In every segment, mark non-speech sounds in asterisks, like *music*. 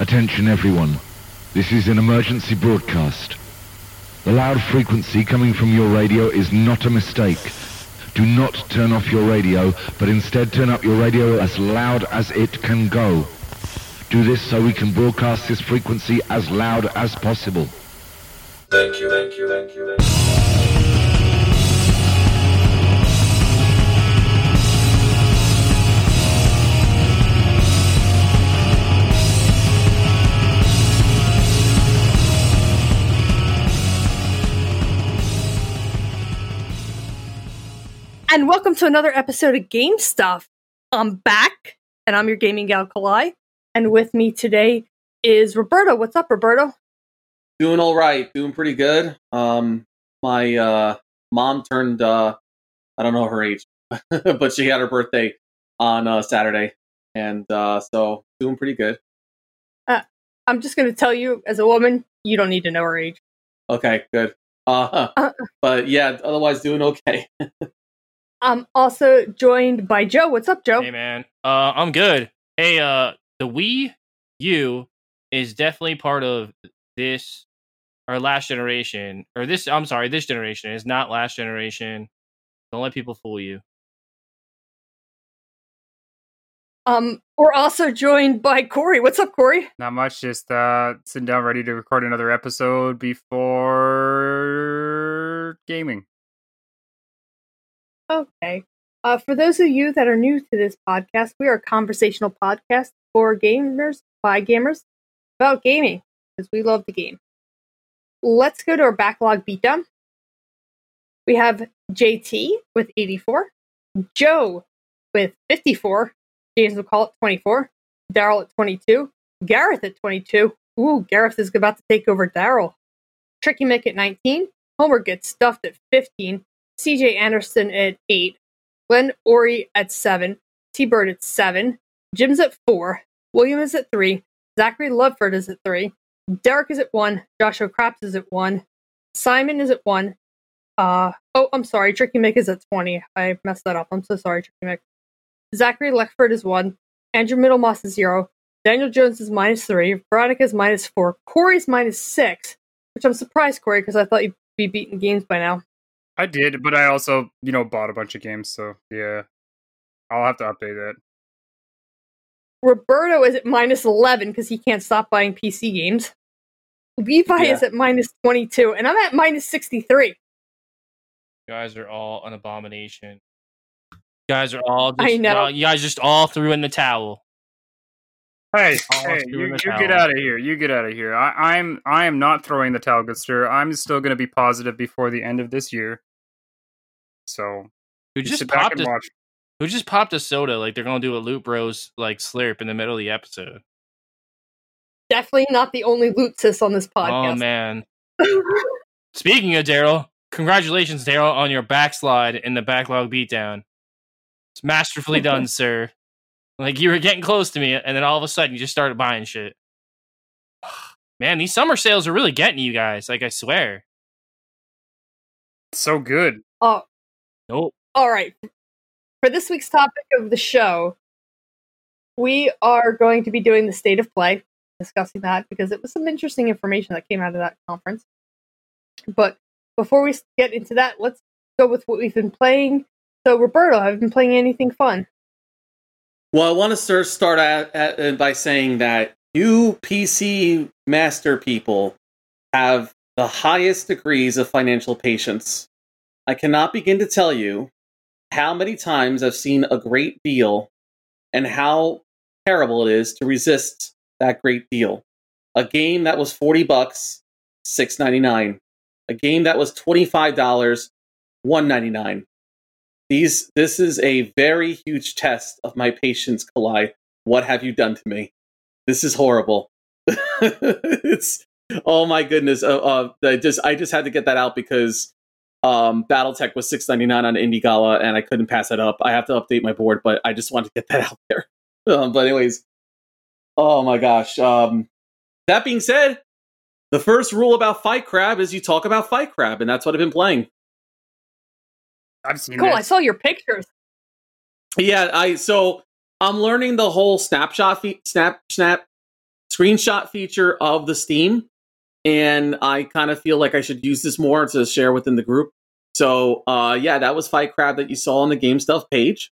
Attention everyone. This is an emergency broadcast. The loud frequency coming from your radio is not a mistake. Do not turn off your radio, but instead turn up your radio as loud as it can go. Do this so we can broadcast this frequency as loud as possible. Thank you, thank you, thank you, thank you. And welcome to another episode of Game Stuff. I'm back, and I'm your gaming gal Kalai. And with me today is Roberto. What's up, Roberto? Doing all right, doing pretty good. Um, my uh, mom turned uh, I don't know her age, *laughs* but she had her birthday on uh, Saturday, and uh, so doing pretty good. I'm just going to tell you, as a woman, you don't need to know her age. Okay, good. Uh, Uh. but yeah, otherwise doing okay. *laughs* I'm also joined by Joe. What's up, Joe? Hey man, uh, I'm good. Hey, uh, the Wii U is definitely part of this or last generation, or this. I'm sorry, this generation is not last generation. Don't let people fool you. Um, we're also joined by Corey. What's up, Corey? Not much, just uh sitting down ready to record another episode before gaming. Okay. Uh, for those of you that are new to this podcast, we are a conversational podcast for gamers, by gamers, about gaming, because we love the game. Let's go to our backlog beatdown. We have JT with 84, Joe with 54, James will call it 24, Daryl at 22, Gareth at 22. Ooh, Gareth is about to take over Daryl. Tricky Mick at 19, Homer gets stuffed at 15, CJ Anderson at 8, Glenn Ori at 7, T Bird at 7, Jim's at 4, William is at 3, Zachary Ludford is at 3, Derek is at 1, Joshua Craps is at 1, Simon is at 1. Uh, oh, I'm sorry, Tricky Mick is at 20. I messed that up. I'm so sorry, Tricky Mick. Zachary Leckford is 1, Andrew Middlemoss is 0, Daniel Jones is minus 3, Veronica is minus 4, Corey's minus 6, which I'm surprised, Corey, because I thought you'd be beating games by now. I did, but I also, you know, bought a bunch of games, so yeah. I'll have to update that. Roberto is at minus 11 because he can't stop buying PC games. Levi Yeah. is at minus 22, and I'm at minus 63. You guys are all an abomination. You guys are all. Just, I know. You guys just all threw in the towel. Hey, I'll hey, screw you, in you get out of here. You get out of here. I, I'm I am not throwing the towel, good sir. I'm still gonna be positive before the end of this year. So Who just sit back popped and a, watch. Who just popped a soda like they're gonna do a Loot Bros like slurp in the middle of the episode? Definitely not the only loot sis on this oh, podcast. Oh man. *laughs* Speaking of Daryl, congratulations, Daryl, on your backslide in the backlog beatdown. It's masterfully done, sir. Like you were getting close to me, and then all of a sudden you just started buying shit. *sighs* Man, these summer sales are really getting you guys. Like I swear. So good. Oh, Nope. all right. For this week's topic of the show, we are going to be doing the state of play, discussing that because it was some interesting information that came out of that conference. But before we get into that, let's go with what we've been playing. So, Roberto, have you been playing anything fun? Well, I want to start start at, at, uh, by saying that you PC master people have the highest degrees of financial patience. I cannot begin to tell you how many times I've seen a great deal and how terrible it is to resist that great deal. A game that was 40 bucks, 6.99. A game that was $25, 199. These this is a very huge test of my patience, Kalai. What have you done to me? This is horrible. *laughs* it's oh my goodness. Uh, uh, I just I just had to get that out because um, BattleTech was six ninety nine on Indie Gala, and I couldn't pass it up. I have to update my board, but I just wanted to get that *laughs* out there. Um, but anyways, oh my gosh. Um, that being said, the first rule about Fight Crab is you talk about Fight Crab, and that's what I've been playing. I've seen Cool. I saw your pictures. Yeah, I so I'm learning the whole snapshot fe- snap snap screenshot feature of the Steam, and I kind of feel like I should use this more to share within the group. So, uh, yeah, that was Fight Crab that you saw on the Game Stuff page.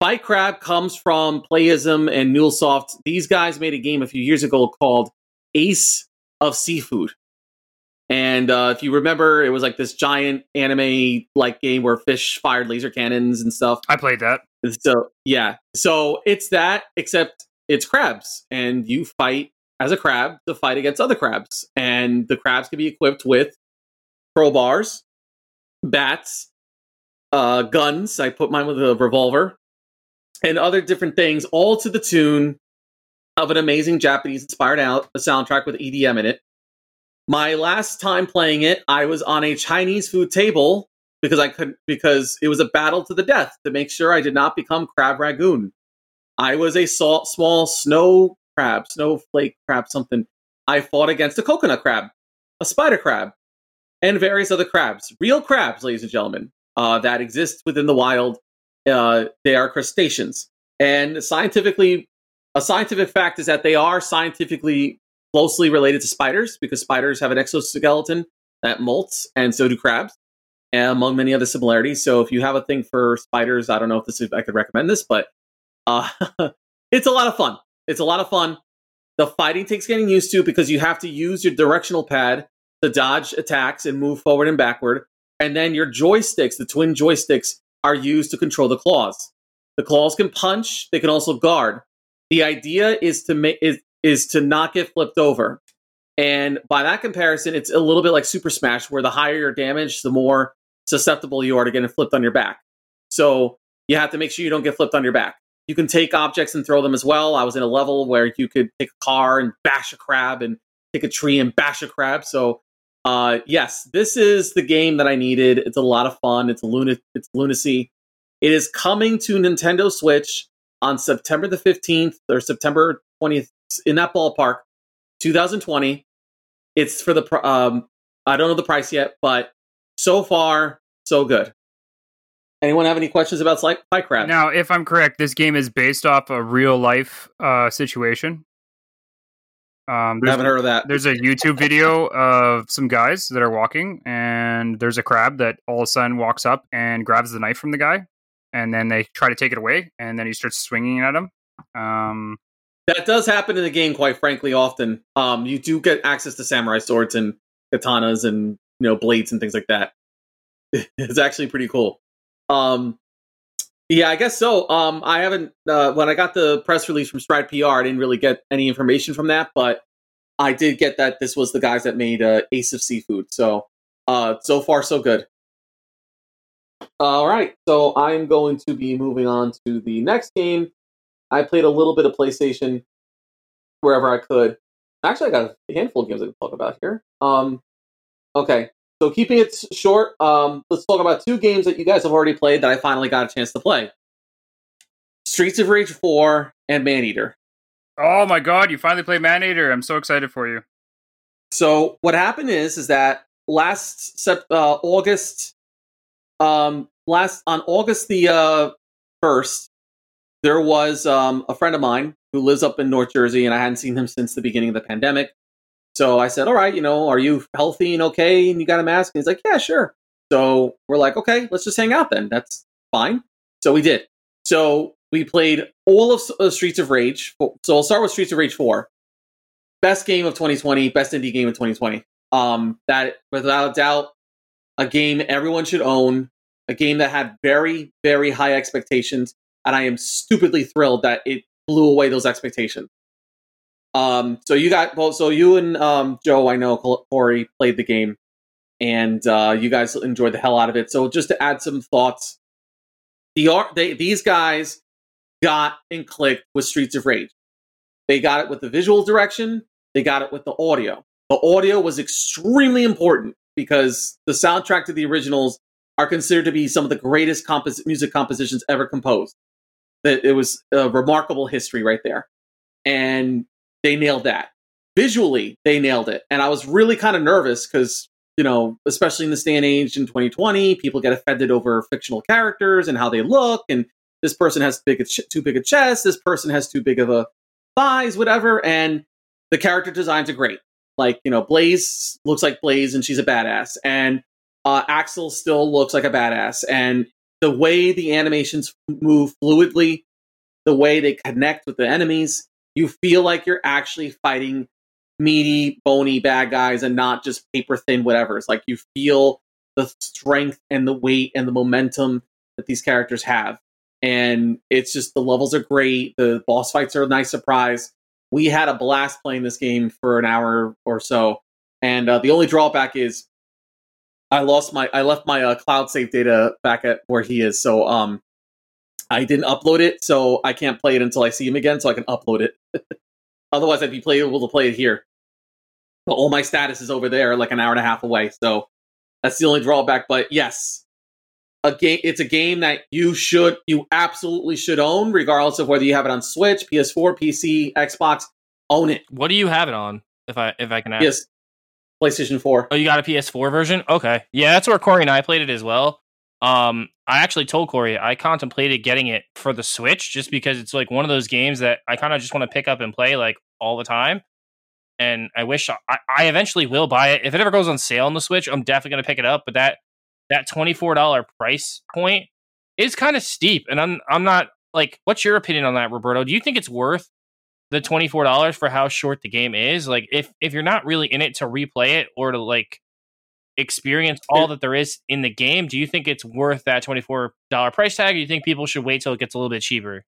Fight Crab comes from Playism and Nussoft. These guys made a game a few years ago called Ace of Seafood. And uh, if you remember, it was like this giant anime like game where fish fired laser cannons and stuff. I played that. So yeah, so it's that except it's crabs, and you fight as a crab to fight against other crabs, and the crabs can be equipped with crowbars, bats, uh, guns. I put mine with a revolver, and other different things, all to the tune of an amazing Japanese inspired out a soundtrack with EDM in it. My last time playing it, I was on a Chinese food table because I couldn't because it was a battle to the death to make sure I did not become crab rangoon. I was a salt, small snow crab, snowflake crab, something. I fought against a coconut crab, a spider crab, and various other crabs. Real crabs, ladies and gentlemen, uh, that exist within the wild. Uh, they are crustaceans, and scientifically, a scientific fact is that they are scientifically closely related to spiders because spiders have an exoskeleton that molts, and so do crabs among many other similarities. So if you have a thing for spiders, I don't know if this is, I could recommend this, but uh, *laughs* it's a lot of fun. It's a lot of fun. The fighting takes getting used to because you have to use your directional pad to dodge attacks and move forward and backward. And then your joysticks, the twin joysticks, are used to control the claws. The claws can punch. They can also guard. The idea is to make is, is to not get flipped over. And by that comparison, it's a little bit like Super Smash, where the higher your damage, the more susceptible you are to getting flipped on your back. So you have to make sure you don't get flipped on your back. You can take objects and throw them as well. I was in a level where you could take a car and bash a crab and take a tree and bash a crab. So uh, yes, this is the game that I needed. It's a lot of fun. It's luna- it's lunacy. It is coming to Nintendo Switch on September the 15th or September 20th in that ballpark, 2020. It's for the um I don't know the price yet, but so far so good. Anyone have any questions about Crab? Now, if I'm correct, this game is based off a real life uh, situation. Um, I there's, haven't heard of that. there's a YouTube video of some guys that are walking, and there's a crab that all of a sudden walks up and grabs the knife from the guy, and then they try to take it away, and then he starts swinging at him. Um, That does happen in the game, quite frankly, often. Um, you do get access to samurai swords and katanas and you know blades and things like that. *laughs* it's actually pretty cool. Um, yeah, I guess so. Um, I haven't uh, when I got the press release from Stride PR, I didn't really get any information from that, but I did get that this was the guys that made uh, Ace of Seafood. So, uh, so far so good. All right, so I'm going to be moving on to the next game. I played a little bit of PlayStation wherever I could. Actually, I got a handful of games I can talk about here. Um, okay, so keeping it short, um, let's talk about two games that you guys have already played that I finally got a chance to play: Streets of Rage 4 and Maneater. oh my god, you finally played Maneater! I'm so excited for you. So what happened is, is that last Sep- uh, August, um, last on August the uh, first, there was um, a friend of mine who lives up in North Jersey, and I hadn't seen him since the beginning of the pandemic. So I said, "All right, you know, are you healthy and okay? And you got a mask?" And he's like, "Yeah, sure." So we're like, "Okay, let's just hang out then. That's fine." So we did. So we played all of uh, Streets of Rage. So I'll start with Streets of Rage Four best game of 2020, best indie game of 2020. Um, that without a doubt, a game everyone should own, a game that had very, very high expectations, and I am stupidly thrilled that it blew away those expectations. Um, so you got well, so you and um, Joe, I know Corey played the game, and uh, you guys enjoyed the hell out of it. So just to add some thoughts, the art they these guys got and clicked with Streets of Rage. They got it with the visual direction. They got it with the audio. The audio was extremely important because the soundtrack to the originals are considered to be some of the greatest compos- music compositions ever composed. It was a remarkable history right there, and they nailed that. Visually, they nailed it, and I was really kind of nervous because you know, especially in this day and age in 2020, people get offended over fictional characters and how they look, and this person has big ch- too big a chest, this person has too big of a thighs, whatever. And the character designs are great. Like you know, Blaze looks like Blaze, and she's a badass, and uh, Axel still looks like a badass, and the way the animations move fluidly, the way they connect with the enemies, you feel like you're actually fighting meaty, bony bad guys and not just paper thin whatever. It's like you feel the strength and the weight and the momentum that these characters have. And it's just the levels are great. The boss fights are a nice surprise. We had a blast playing this game for an hour or so. And uh, the only drawback is I lost my I left my uh, cloud save data back at where he is. So um I didn't upload it, so I can't play it until I see him again, so I can upload it. *laughs* Otherwise, I'd be able to play it here. But all my status is over there, like an hour and a half away. So that's the only drawback. But yes, a game. It's a game that you should, you absolutely should own, regardless of whether you have it on Switch, PS4, PC, Xbox. Own it. What do you have it on? If I if I can ask. Yes, PlayStation Four. Oh, you got a PS4 version? Okay. Yeah, that's where Corey and I played it as well. Um, I actually told Corey I contemplated getting it for the Switch just because it's like one of those games that I kind of just want to pick up and play like all the time. And I wish I, I eventually will buy it. If it ever goes on sale on the Switch, I'm definitely gonna pick it up. But that that twenty four dollar price point is kind of steep, and I'm I'm not like. What's your opinion on that, Roberto? Do you think it's worth the twenty four dollars for how short the game is? Like, if if you're not really in it to replay it or to like experience all that there is in the game, do you think it's worth that twenty four dollar price tag? Or do you think people should wait till it gets a little bit cheaper?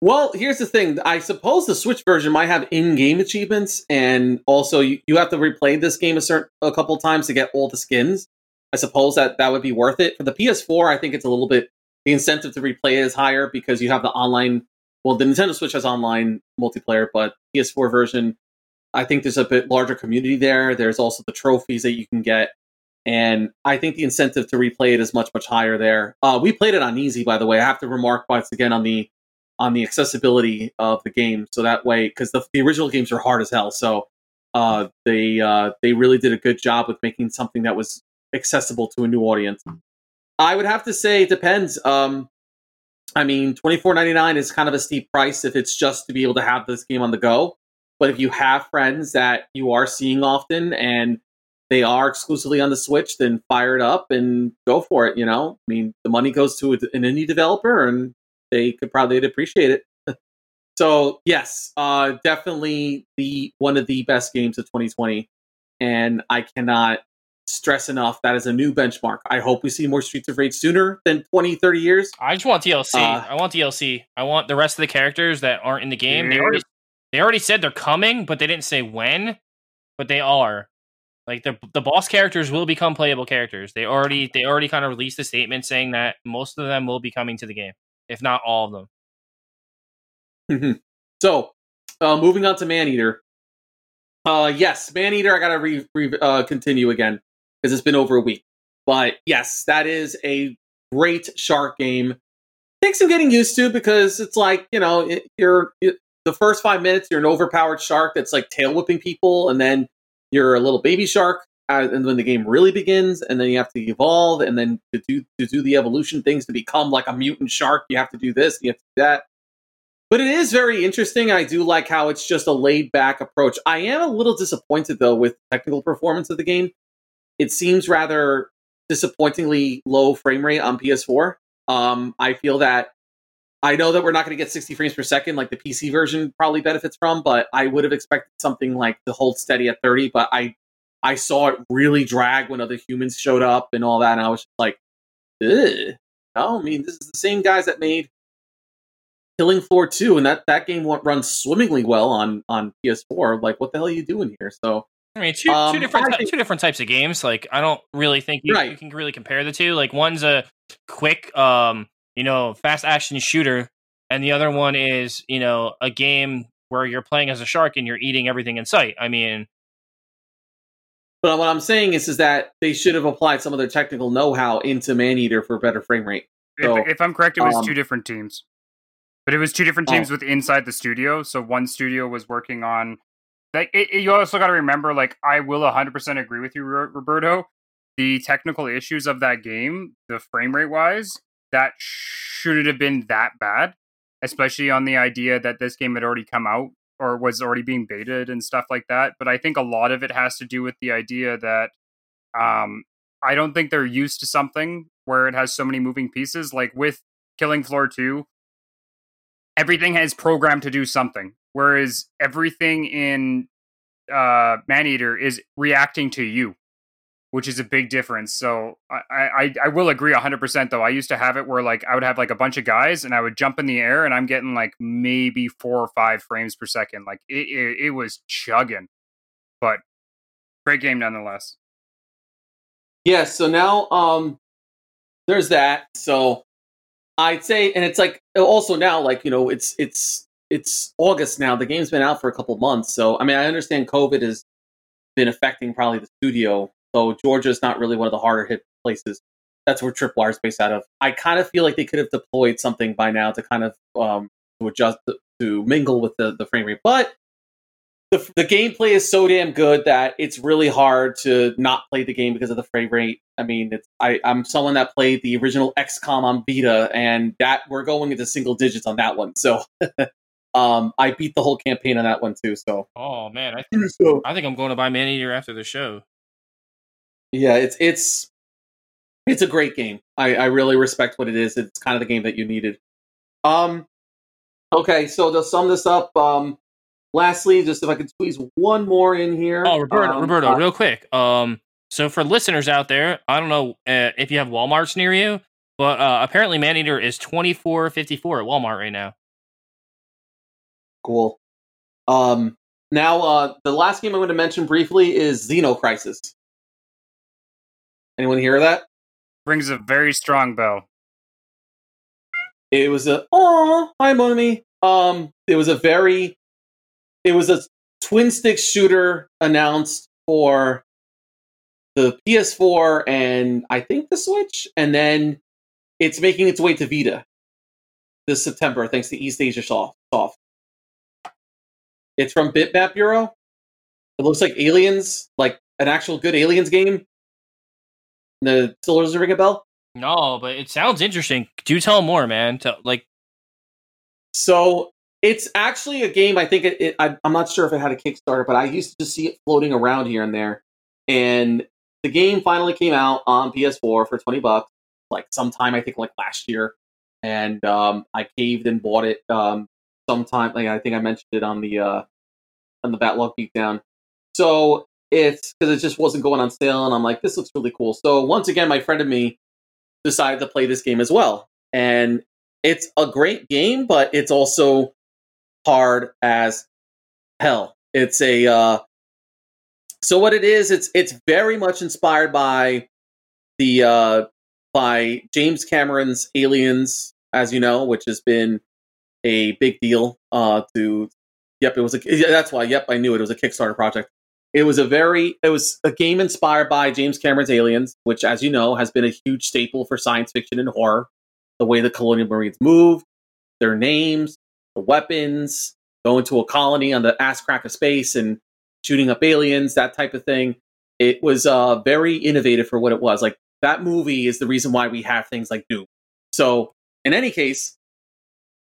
Well, here's the thing. I suppose the Switch version might have in-game achievements, and also you, you have to replay this game a certain a couple times to get all the skins. I suppose that that would be worth it for the PS4. I think it's a little bit the incentive to replay it is higher because you have the online. Well, the Nintendo Switch has online multiplayer, but PS4 version, I think there's a bit larger community there. There's also the trophies that you can get, and I think the incentive to replay it is much much higher there. Uh, we played it on easy, by the way. I have to remark once again on the on the accessibility of the game, so that way because the, the original games are hard as hell. So uh, they uh, they really did a good job with making something that was accessible to a new audience. I would have to say it depends. Um, I mean, twenty four ninety nine is kind of a steep price if it's just to be able to have this game on the go. But if you have friends that you are seeing often and they are exclusively on the Switch, then fire it up and go for it. You know, I mean, the money goes to an indie developer, and they could probably appreciate it. *laughs* so yes, uh, definitely the one of the best games of 2020, and I cannot stress enough that is a new benchmark. I hope we see more Streets of Rage sooner than 20, 30 years. I just want DLC. Uh, I want DLC. I want the rest of the characters that aren't in the game. They already they already said they're coming, but they didn't say when. But they are. Like the the boss characters will become playable characters. They already they already kind of released a statement saying that most of them will be coming to the game, if not all of them. So, uh, moving on to Maneater. Uh, yes, Maneater. I gotta re, re uh, continue again because it's been over a week. But yes, that is a great shark game. Takes some getting used to because it's like you know it, you're it, the first five minutes you're an overpowered shark that's like tail whipping people, and then you're a little baby shark. Uh, and when the game really begins, and then you have to evolve, and then to do to do the evolution things to become like a mutant shark, you have to do this, you have to do that. But it is very interesting. I do like how it's just a laid back approach. I am a little disappointed though with technical performance of the game. It seems rather disappointingly low frame rate on PS4. Um, I feel that I know that we're not going to get 60 frames per second like the PC version probably benefits from, but I would have expected something like to hold steady at 30. But I I saw it really drag when other humans showed up and all that, and I was just like, Ugh. no, I mean this is the same guys that made Killing Floor 2, and that, that game won't run swimmingly well on, on PS4. Like, what the hell are you doing here? So, I mean, two, Um, two different think- two different types of games. Like, I don't really think you, Right. you can really compare the two. Like, one's a quick, um, you know, fast action shooter, and the other one is, you know, a game where you're playing as a shark and you're eating everything in sight. I mean, but what I'm saying is, is that they should have applied some of their technical know-how into Maneater for a better frame rate. So, if, if I'm correct, it was um, two different teams. But it was two different teams with inside the studio. So one studio was working on like it, it- you also got to remember like I will 100% agree with you Roberto. The technical issues of that game, the frame rate wise, that shouldn't have been that bad, especially on the idea that this game had already come out or was already being baited and stuff like that. But I think a lot of it has to do with the idea that um, I don't think they're used to something where it has so many moving pieces. Like with Killing Floor 2, everything has programmed to do something, whereas everything in uh, Maneater is reacting to you, which is a big difference. So I, I, I will agree 100% though. I used to have it where like I would have like a bunch of guys and I would jump in the air and I'm getting like maybe four or five frames per second. Like it, it, it was chugging, but great game nonetheless. Yeah, so now um there's that. So I'd say and it's like also now like, you know, it's it's it's August now. The game's been out for a couple months. So I mean, I understand COVID has been affecting probably the studio. So Georgia is not really one of the harder hit places. That's where Tripwire's based out of. I kind of feel like they could have deployed something by now to kind of um to adjust to mingle with the, the frame rate. But the, the gameplay is so damn good that it's really hard to not play the game because of the frame rate. I mean, it's I, I'm someone that played the original XCOM on Vita, and that we're going into single digits on that one. So, *laughs* um, I beat the whole campaign on that one too. So, Oh man, I think, *laughs* so I think I'm going to buy Maneater after the show. Yeah, it's it's it's a great game. I, I really respect what it is. It's kind of the game that you needed. Um, okay, so to sum this up, um, lastly, just if I could squeeze one more in here. Oh, Roberto, um, Roberto, uh, real quick. Um, so for listeners out there, I don't know uh, if you have Walmart's near you, but uh, apparently Maneater is twenty four fifty four at Walmart right now. Cool. Um, now, uh, the last game I'm going to mention briefly is Xeno Crisis. Anyone hear that? Rings a very strong bell. It was a oh hi Monami. Um, it was a very, it was a twin stick shooter announced for the PS4 and I think the Switch, and then it's making its way to Vita this September thanks to East Asia Soft. Soft. It's from Bitmap Bureau. It looks like Aliens, like an actual good Aliens game. The still doesn't ring a bell. No, but it sounds interesting. Do tell more, man. Tell, like, So it's actually a game. I think it, it, I, I'm not sure if it had a Kickstarter, but I used to just see it floating around here and there. And the game finally came out on PS4 for 20 bucks, like sometime I think like last year. And um, I caved and bought it um, sometime. Like I think I mentioned it on the uh, on the Backlog Beatdown. So it's because it just wasn't going on sale, and I'm like, this looks really cool. So once again, my friend and me decided to play this game as well, and it's a great game, but it's also hard as hell. It's a uh, so what it is. It's it's very much inspired by the uh, by James Cameron's Aliens, as you know, which has been a big deal. Uh, to yep, it was a yeah, that's why. Yep, I knew it. It was a Kickstarter project. It was a very it was a game inspired by James Cameron's Aliens, which, as you know, has been a huge staple for science fiction and horror. The way the Colonial Marines move, their names, the weapons, going to a colony on the ass crack of space and shooting up aliens, that type of thing. It was uh, very innovative for what it was. Like that movie is the reason why we have things like Doom. So, in any case,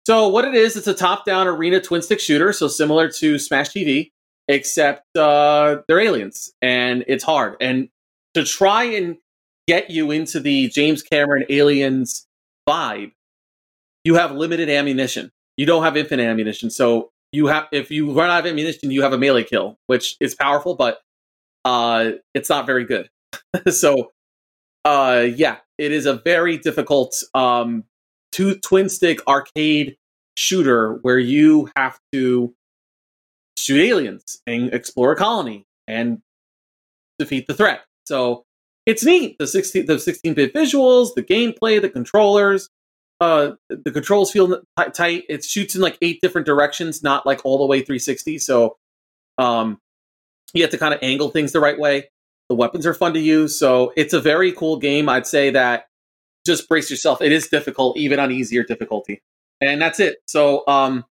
so what it is, it's a top-down arena twin stick shooter, so similar to Smash TV, except uh, they're aliens, and it's hard. And to try and get you into the James Cameron aliens vibe, you have limited ammunition. You don't have infinite ammunition, so you have if you run out of ammunition, you have a melee kill, which is powerful, but uh, it's not very good. *laughs* so, uh, yeah, it is a very difficult um, two twin stick arcade shooter where you have to shoot aliens and explore a colony and defeat the threat. So it's neat. The 16 the 16 bit visuals, the gameplay, the controllers. Uh, the controls feel t- tight. It shoots in like eight different directions, not like all the way 360. So, um, you have to kind of angle things the right way. The weapons are fun to use, so it's a very cool game. I'd say that just brace yourself. It is difficult, even on easier difficulty. And that's it. So, um,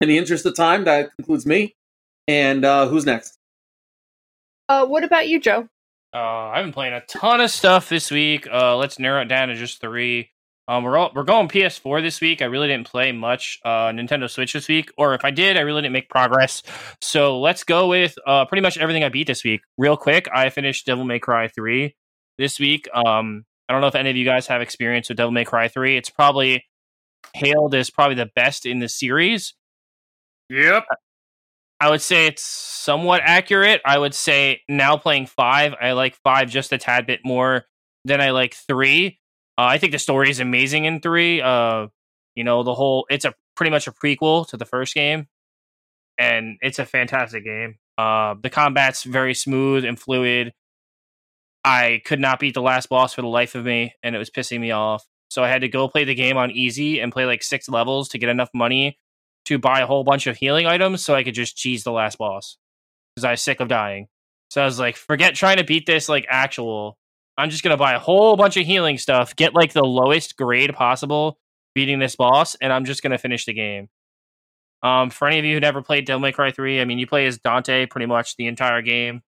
in the interest of time, that concludes me. And uh, who's next? Uh, what about you, Joe? uh, I've been playing a ton of stuff this week. Uh, let's narrow it down to just three. Um, we're all, we're going PS4 this week. I really didn't play much uh, Nintendo Switch this week, or if I did, I really didn't make progress. So let's go with uh, pretty much everything I beat this week. Real quick, I finished Devil May Cry 3 this week. Um, I don't know if any of you guys have experience with Devil May Cry 3. It's probably hailed as probably the best in the series. Yep. I would say it's somewhat accurate. I would say now playing five, I like five just a tad bit more than I like three. Uh, I think the story is amazing in three. Uh, you know, the whole it's a pretty much a prequel to the first game, and it's a fantastic game. Uh, the combat's very smooth and fluid. I could not beat the last boss for the life of me, and it was pissing me off. So I had to go play the game on easy and play like six levels to get enough money to buy a whole bunch of healing items so I could just cheese the last boss because I was sick of dying. So I was like, forget trying to beat this like actual. I'm just gonna buy a whole bunch of healing stuff, get like the lowest grade possible beating this boss, and I'm just gonna finish the game. Um, for any of you who never played Devil May Cry 3, I mean, you play as Dante pretty much the entire game.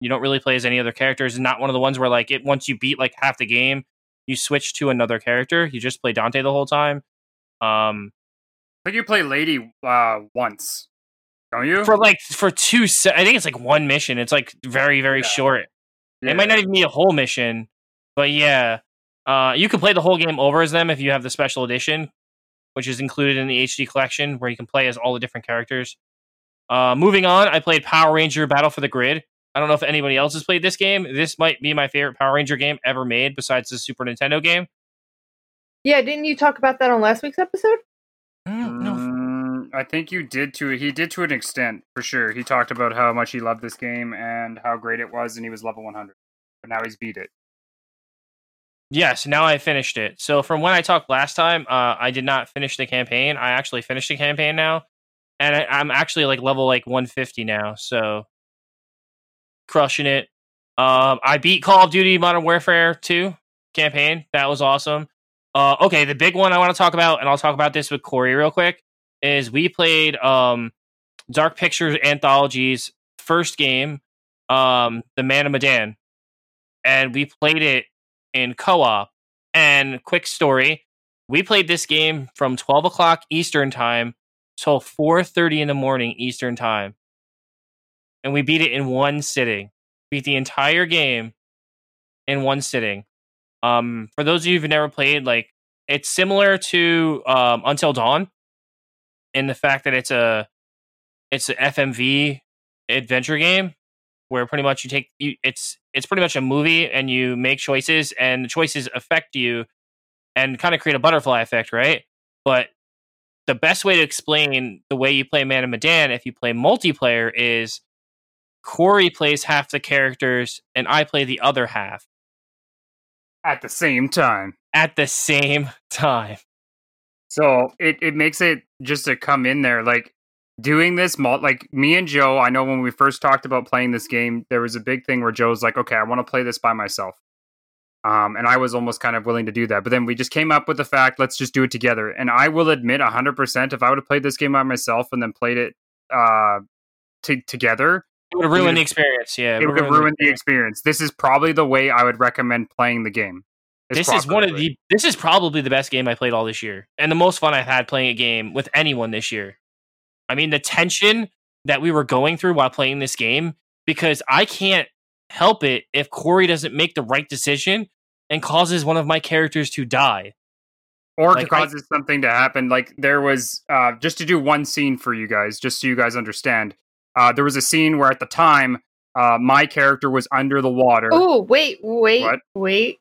You don't really play as any other characters. Not one of the ones where like it once you beat like half the game, you switch to another character. You just play Dante the whole time. Um, I think you play Lady uh, once, don't you? for like for two, se- I think it's like one mission. It's like very very Yeah. short. It might not even be a whole mission, but yeah, uh, you can play the whole game over as them if you have the special edition, which is included in the HD collection, where you can play as all the different characters. Uh, moving on, I played Power Ranger Battle for the Grid. I don't know if anybody else has played this game. This might be my favorite Power Ranger game ever made, besides the Super Nintendo game. Yeah, didn't you talk about that on last week's episode? I think you did to he did to an extent for sure. He talked about how much he loved this game and how great it was, and he was level 100. But now he's beat it. Yes, now I finished it. So from when I talked last time, uh, I did not finish the campaign. I actually finished the campaign now, and I, I'm actually like level like 150 now. So crushing it. Um, I beat Call of Duty Modern Warfare 2 campaign. That was awesome. Uh, okay, the big one I want to talk about, and I'll talk about this with Corey real quick, is we played um, Dark Pictures Anthology's first game, um, The Man of Medan, and we played it in co-op. And quick story, we played this game from 12 o'clock Eastern time till 4:30 in the morning Eastern time, and we beat it in one sitting. Beat the entire game in one sitting. Um, for those of you who've never played, like it's similar to um, Until Dawn in the fact that it's a it's a FMV adventure game where pretty much you take you it's it's pretty much a movie and you make choices and the choices affect you and kind of create a butterfly effect, right? But the best way to explain the way you play Man of Medan if you play multiplayer is Corey plays half the characters and I play the other half At the same time. at the same *laughs* time. So it, it makes it just to come in there like doing this like me and Joe, I know when we first talked about playing this game, there was a big thing where Joe's like, "Okay, I want to play this by myself." Um, and I was almost kind of willing to do that. But then we just came up with the fact, let's just do it together. And I will admit 100% if I would have played this game by myself and then played it uh t- together, It would ruin the experience. Yeah, it would have ruined the experience. This is probably the way I would recommend playing the game. This is one of the. This is probably the best game I played all this year, and the most fun I've had playing a game with anyone this year. I mean, the tension that we were going through while playing this game, because I can't help it if Corey doesn't make the right decision and causes one of my characters to die. or Like, to I- causes something to happen. Like there was uh, just to do one scene for you guys, just so you guys understand. Uh, there was a scene where at the time uh, my character was under the water. Oh, wait, wait, What? wait.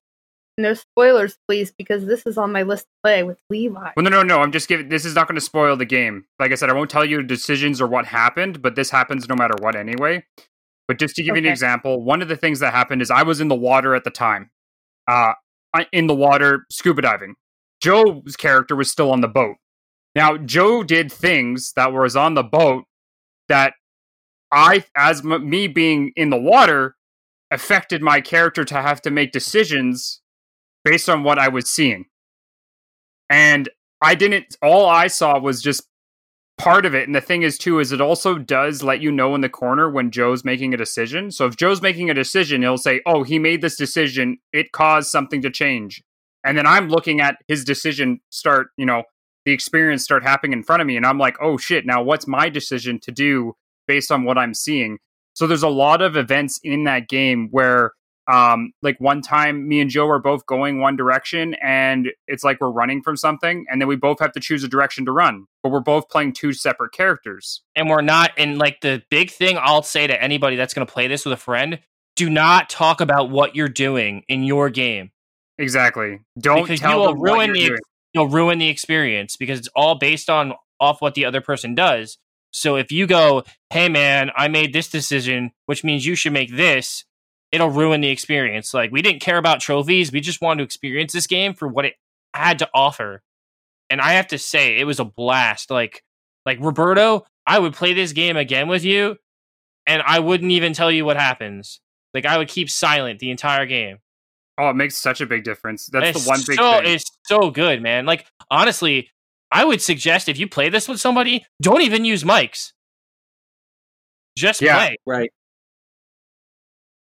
No spoilers, please, because this is on my list to play with Levi. Well, no, no, no. I'm just giving. This is not going to spoil the game. Like I said, I won't tell you decisions or what happened, but this happens no matter what anyway. But just to give you an example, one of the things that happened is I was in the water at the time. Uh, in the water scuba diving. Joe's character was still on the boat. Now, Joe did things that was on the boat that I, as m- me being in the water, affected my character to have to make decisions based on what I was seeing. And I didn't, all I saw was just part of it. And the thing is, too, is it also does let you know in the corner when Joe's making a decision. So if Joe's making a decision, he'll say, Oh, he made this decision. It caused something to change. and then I'm looking at his decision start, you know, the experience start happening in front of me, and I'm like, oh shit, now what's my decision to do based on what I'm seeing? So there's a lot of events in that game where um like one time me and joe are both going one direction and it's like we're running from something and then we both have to choose a direction to run but we're both playing two separate characters. And we're not and like the big thing i'll say to anybody that's going to play this with a friend do not talk about what you're doing in your game. Exactly. Don't because tell you will ruin you're the doing. you'll ruin the experience because it's all based on off what the other person does. So if you go hey man i made this decision which means you should make this it'll ruin the experience like we didn't care about trophies we just wanted to experience this game for what it had to offer and i have to say it was a blast like like roberto i would play this game again with you and i wouldn't even tell you what happens like i would keep silent the entire game oh it makes such a big difference that's the one big so, thing It's so good, man. Like honestly, I would suggest if you play this with somebody, don't even use mics. Just Yeah. play. Right.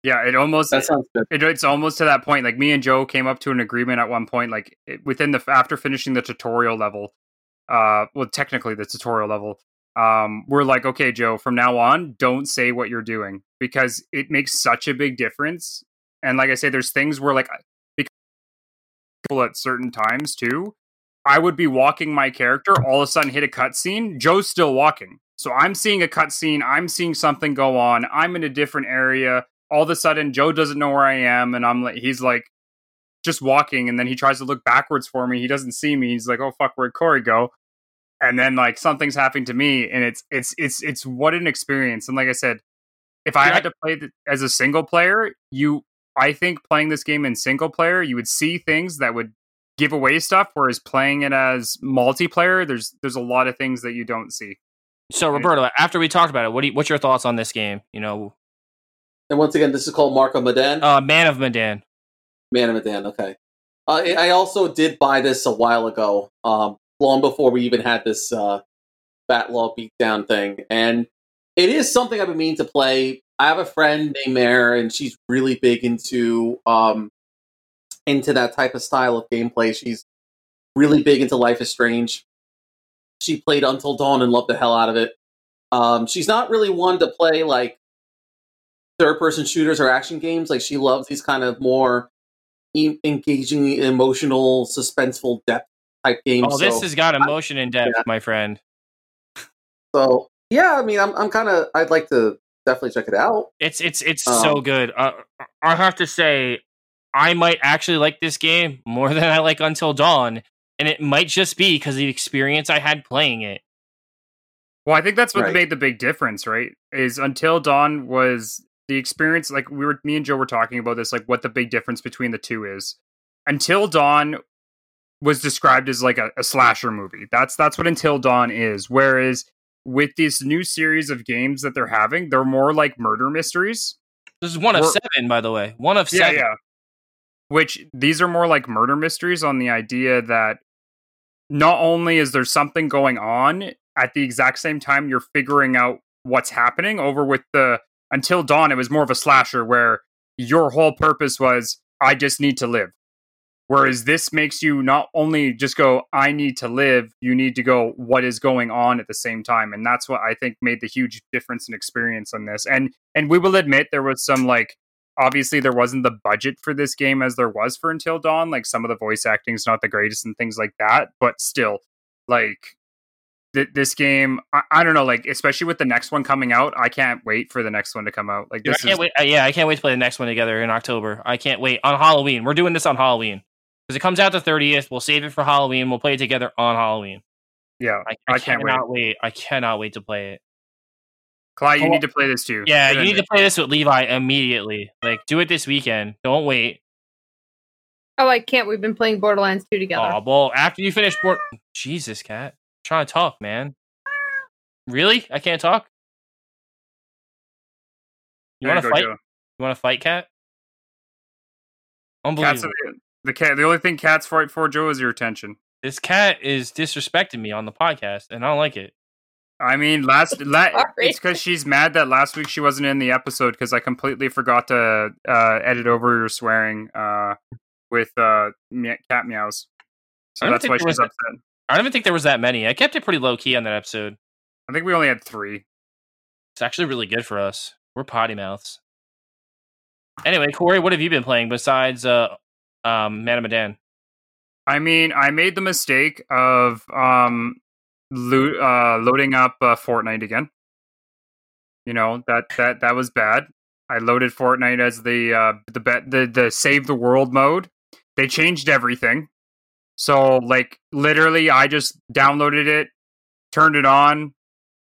Yeah it almost That sounds good. it, it's almost to that point like me and joe came up to an agreement at one point like it- within the after finishing the tutorial level uh well technically the tutorial level um we're like okay joe from now on don't say what you're doing because it makes such a big difference and like i say there's things where like because people at certain times too i would be walking my character all of a sudden hit a cutscene joe's still walking so i'm seeing a cutscene i'm seeing something go on i'm in a different area all of a sudden Joe doesn't know where I am, and I'm like, he's like just walking, and then he tries to look backwards for me. He doesn't see me. He's like, oh fuck, where'd Corey go? And then like something's happening to me, and it's it's it's it's what an experience. And like I said, if I had to play th- as a single player, you, I think playing this game in single player, you would see things that would give away stuff. Whereas playing it as multiplayer, there's there's a lot of things that you don't see. So Roberto, after we talked about it, what do you, what's your thoughts on this game? You know, And once again, this is called Marco Madan. uh, Man of Medan. Man of Medan, okay. Uh, I I also did buy this a while ago, um, long before we even had this uh, backlog beatdown thing. And it is something I've been meaning to play. I have a friend named Mare, and she's really big into um, into that type of style of gameplay. She's really big into Life is Strange. She played Until Dawn and loved the hell out of it. Um, she's not really one to play like third person shooters or action games. Like she loves these kind of more e- engaging, emotional, suspenseful depth type games. Oh, this so, has got emotion in depth, yeah. my friend. so yeah. I mean, I'm I'm kind of I'd like to definitely check it out. It's it's it's Um, so good. Uh, I have to say, I might actually like this game more *laughs* than I like Until Dawn, and it might just be because the experience I had playing it. Well, I think that's what Right. made the big difference, right? Is until dawn was the experience like we were me and Joe were talking about this, like what the big difference between the two is. Until Dawn was described as like a, a slasher movie. That's that's what Until Dawn is. Whereas with this new series of games that they're having, they're more like murder mysteries. This is one of We're- seven, by the way. One of Yeah, seven. yeah. Which these are more like murder mysteries on the idea that not only is there something going on at the exact same time you're figuring out what's happening over with the until dawn it was more of a slasher where your whole purpose was i just need to live. Whereas this makes you not only just go i need to live you need to go what is going on at the same time and that's what i think made the huge difference in experience on this. And and we will admit there was some like obviously there wasn't the budget for this game as there was for until dawn like some of the voice acting is not the greatest and things like that but still like th- this game I-, I don't know like especially with the next one coming out i can't wait for the next one to come out like Dude, this I can't is wait. uh, yeah, I can't wait to play the next one together in October. I can't wait on Halloween. We're doing this on Halloween because it comes out the thirtieth. We'll save it for Halloween. We'll play it together on Halloween. yeah I, I, I can't cannot wait. I cannot wait to play it. clyde you Oh, need to play this too Yeah, Get you need there. to play this with Levi immediately. Like, do it this weekend. Don't wait. Oh, I can't. We've been playing Borderlands 2 together. Oh, well, after you finish Bort, Jesus, cat, trying to talk, man. Really? I can't talk. You want to fight? Joe. You want to fight, cat? Unbelievable. are the, the cat the only thing cats fight for joe is your attention This cat is disrespecting me on the podcast, and I don't like it. I mean, last *laughs* la- it's because she's mad that last week she wasn't in the episode because I completely forgot to uh, edit over your swearing. Uh, with uh, cat meows. So that's why she's upset. I don't even think there was that many. I kept it pretty low key on that episode. I think we only had three. It's actually really good for us. We're potty mouths. Anyway, Corey, what have you been playing besides uh, um, Madame Madan? I mean, I made the mistake of um, lo- uh, loading up uh, Fortnite again. You know that that that was bad. I loaded Fortnite as the uh, the bet the the save the world mode. They changed everything. So like literally, I just downloaded it, turned it on.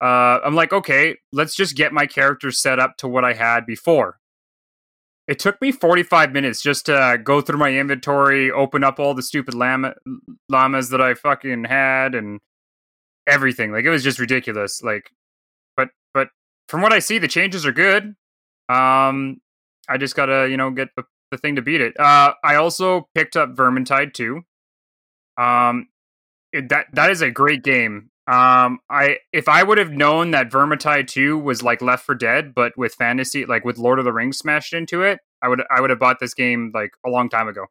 Uh, I'm like, okay, let's just get my character set up to what I had before. It took me 45 minutes just to go through my inventory, open up all the stupid llama, llamas that I fucking had, and everything. Like it was just ridiculous. Like, but but from what I see, the changes are good. Um, I just gotta you know get the, the thing to beat it. Uh, I also picked up Vermintide 2. Um, it, that that is a great game. Um, I if I would have known that Vermintide 2 was like Left for Dead, but with fantasy, like with Lord of the Rings smashed into it, I would I would have bought this game like a long time ago,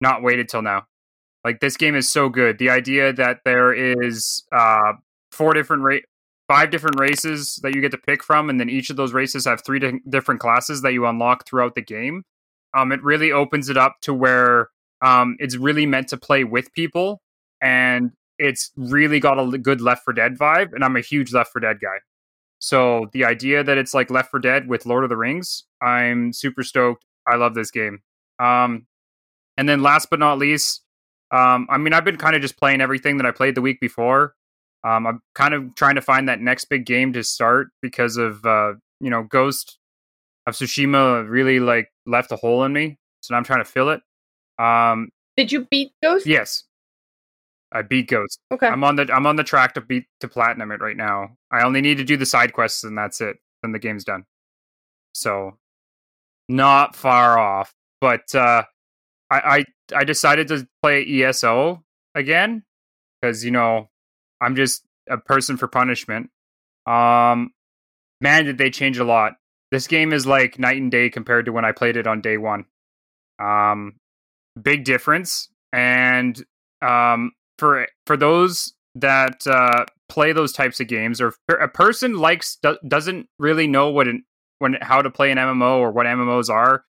not waited till now. Like this game is so good. The idea that there is uh four different ra- five different races that you get to pick from, and then each of those races have three di- different classes that you unlock throughout the game. Um, it really opens it up to where um, it's really meant to play with people, and it's really got a good Left for Dead vibe. And I'm a huge Left for Dead guy. So the idea that it's like Left for Dead with Lord of the Rings, I'm super stoked. I love this game. Um, and then last but not least, um, I mean, I've been kind of just playing everything that I played the week before. Um, I'm kind of trying to find that next big game to start because of uh, you know Ghost of Tsushima really like left a hole in me, so I'm trying to fill it. Um, Did you beat Ghost? yes, I beat Ghost. Okay. I'm on the I'm on the track to beat to platinum it right now. I only need to do the side quests and that's it. Then the game's done. So not far off. But uh I I, I decided to play ESO again because you know I'm just a person for punishment. Um man did they change a lot. This game is like night and day compared to when I played it on day one. Um big difference and um for for those that uh, play those types of games, or a person likes do, doesn't really know what an, when how to play an MMO or what MMOs are,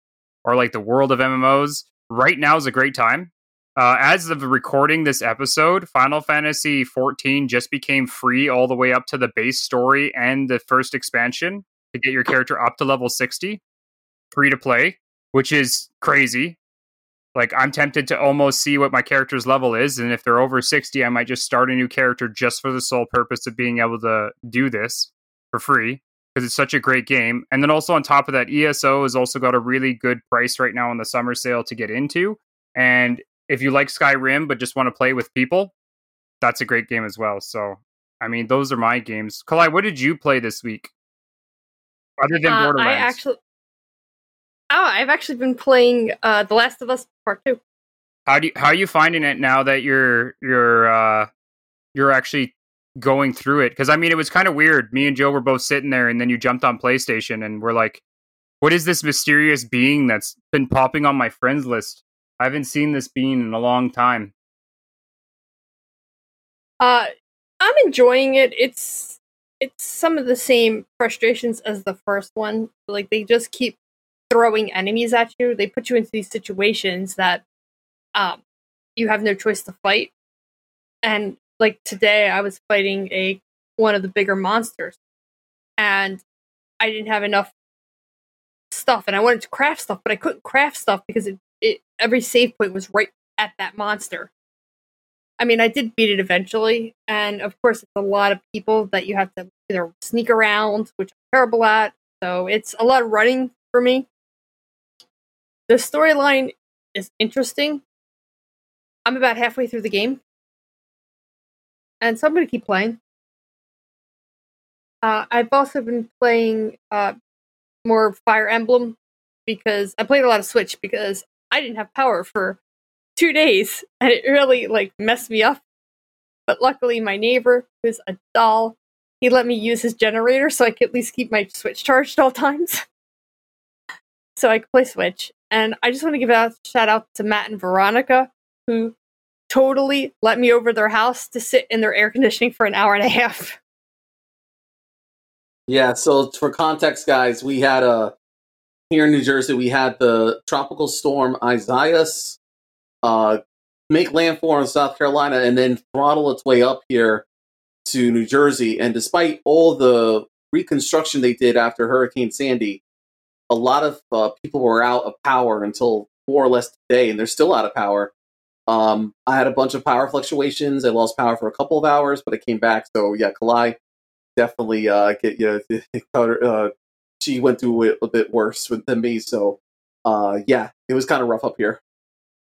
or like the world of MMOs, right now is a great time. Uh, as of recording this episode, Final Fantasy XIV just became free all the way up to the base story and the first expansion to get your character up to level 60, free to play, which is crazy like I'm tempted to almost see what my character's level is, and if they're over 60, I might just start a new character just for the sole purpose of being able to do this for free because it's such a great game. And then also on top of that, ESO has also got a really good price right now on the summer sale to get into. And if you like Skyrim but just want to play with people, that's a great game as well. So I mean, those are my games. Kalai, what did you play this week? Other than Uh, I Borderlands. actually, oh, I've actually been playing uh, The Last of Us Part Two. how do you, how are you finding it now that you're you're uh you're actually going through it because i mean it was kind of weird me and joe were both sitting there and then you jumped on playstation and we're like what is this mysterious being that's been popping on my friends list i haven't seen this being in a long time Uh, I'm enjoying it. It's it's some of the same frustrations as the first one. Like they just keep throwing enemies at you. They put you into these situations that um you have no choice to fight. And like today I was fighting a one of the bigger monsters and I didn't have enough stuff and I wanted to craft stuff, but I couldn't craft stuff because it, it every save point was right at that monster. I mean, I did beat it eventually, and of course, it's a lot of people that you have to either sneak around, which I'm terrible at. So it's a lot of running for me. The storyline is interesting. I'm about halfway through the game, and so I'm going to keep playing. Uh, I've also been playing uh, more Fire Emblem because I played a lot of Switch because I didn't have power for two days *laughs* and it really like messed me up. But luckily my neighbor, who's a doll, he let me use his generator so I could at least keep my Switch charged all times. *laughs* so I could play Switch. And I just want to give a shout out to Matt and Veronica, who totally let me over their house to sit in their air conditioning for an hour and a half. Yeah, so for context, guys, we had a here in New Jersey, we had the tropical storm Isaias uh, make landfall in South Carolina and then throttle its way up here to New Jersey. And despite all the reconstruction they did after Hurricane Sandy, a lot of uh, people were out of power until more or less today, and they're still out of power. Um, I had a bunch of power fluctuations. I lost power for a couple of hours, but I came back. So yeah, Kalai definitely uh, get you *laughs* know uh, she went through it a bit worse than me. So uh, yeah, it was kind of rough up here.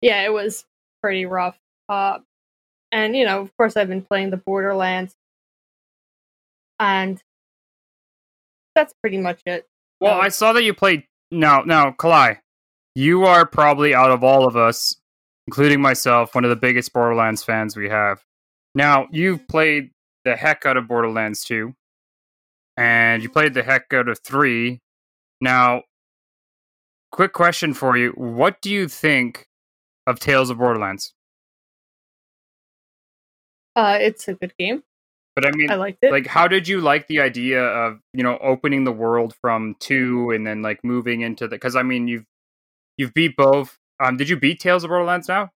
Yeah, it was pretty rough. Uh, and you know, of course, I've been playing the Borderlands, and that's pretty much it. Well, I saw that you played. Now, now, Kalai, you are probably out of all of us, including myself, one of the biggest Borderlands fans we have. Now, you've played the heck out of Borderlands 2, and you played the heck out of 3. Now, quick question for you. What do you think of Tales of Borderlands? Uh, it's a good game. But I mean, I liked it. like how did you like the idea of you know opening the world from two and then like moving into the because i mean you've you've beat both um did you beat tales of borderlands now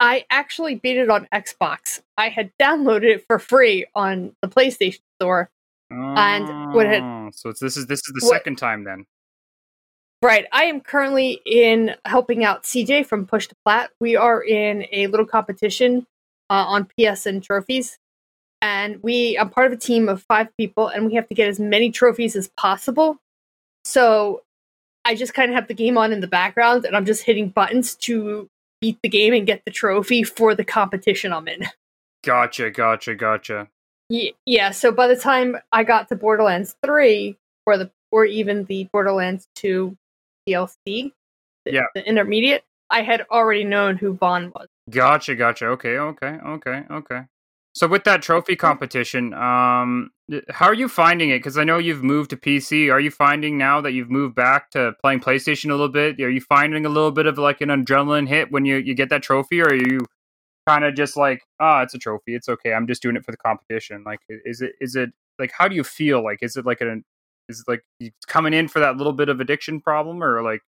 I actually beat it on Xbox. I had downloaded it for free on the PlayStation Store. And what had- Oh, so it's this is this is the what- second time then Right. I am currently in helping out CJ from Push to Plat. We are in a little competition uh, on PSN trophies. And we I'm part of a team of five people and we have to get as many trophies as possible. So I just kind of have the game on in the background and I'm just hitting buttons to beat the game and get the trophy for the competition I'm in. gotcha gotcha gotcha Ye- Yeah, so by the time I got to Borderlands 3 or the or even the Borderlands 2 DLC, the, Yeah. the intermediate, I had already known who Vaughn was. Gotcha, gotcha. Okay, okay, okay, okay. So with that trophy competition, um, how are you finding it? Because I know you've moved to PC. Are you finding now that you've moved back to playing PlayStation a little bit? Are you finding a little bit of like an adrenaline hit when you you get that trophy, or are you kind of just like, ah, it's a trophy, it's okay. I'm just doing it for the competition. Like, is it is it like how do you feel? Like, is it like an is it like coming in for that little bit of addiction problem, or like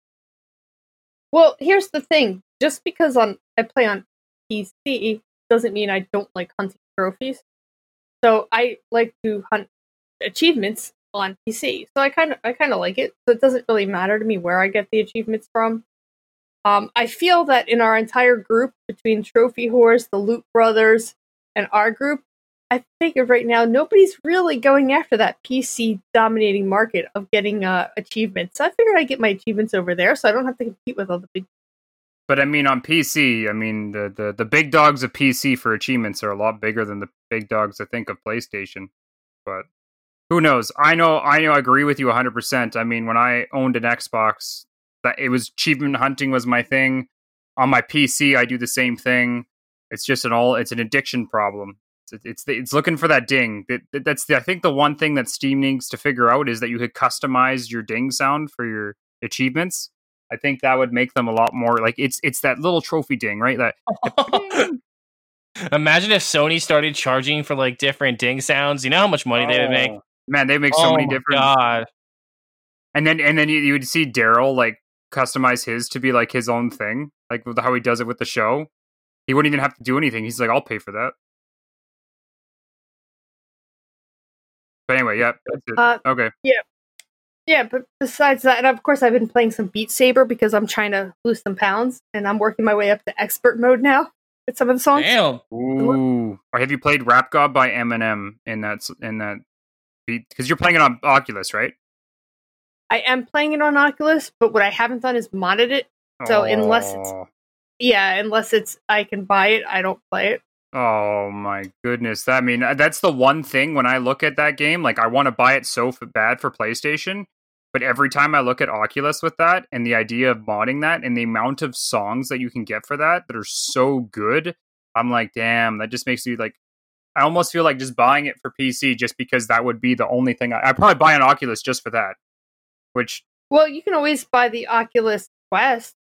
Well, here's the thing: just because on I play on PC doesn't mean I don't like hunting trophies. So I like to hunt achievements on PC. So I kind of I kind of like it. So it doesn't really matter to me where I get the achievements from. Um, I feel that in our entire group, between Trophy Horse, the Loot Brothers, and our group, I figured right now nobody's really going after that PC dominating market of getting uh, achievements. So I figured I'd get my achievements over there, so I don't have to compete with all the big. But I mean, on PC, I mean the, the the big dogs of PC for achievements are a lot bigger than the big dogs I think of PlayStation. But who knows? I know I know I agree with you 100%. I mean, when I owned an Xbox, that it was achievement hunting was my thing. On my PC, I do the same thing. It's just an all it's an addiction problem. It's it's, it's looking for that ding. That, that- that's the, I think the one thing that Steam needs to figure out is that you could customize your ding sound for your achievements. I think that would make them a lot more like it's it's that little trophy ding, right? That *laughs* Imagine if Sony started charging for like different ding sounds. You know how much money they would make. Oh, Man, they make so oh many different. God. And then and then you, you would see Daryl like customize his to be like his own thing, like how he does it with the show. He wouldn't even have to do anything. He's like, I'll pay for that. But anyway, yeah, that's it. Uh, okay. Yeah, Yeah, but besides that, and of course, I've been playing some Beat Saber because I'm trying to lose some pounds, and I'm working my way up to expert mode now with some of the songs. Damn. Ooh. Or have you played Rap God by Eminem in that in that beat? Because you're playing it on Oculus, right? I am playing it on Oculus, but what I haven't done is modded it. So unless it's-. Yeah, unless it's I can buy it, I don't play it. Oh my goodness! I mean, uh, that's the one thing when I look at that game, like I want to buy it so bad for PlayStation, but every time I look at Oculus with that and the idea of modding that and the amount of songs that you can get for that that are so good, I'm like, damn, that just makes me like. I almost feel like just buying it for PC just because that would be the only thing I, I'd probably buy an Oculus just for that. Which Well, you can always buy the Oculus Quest.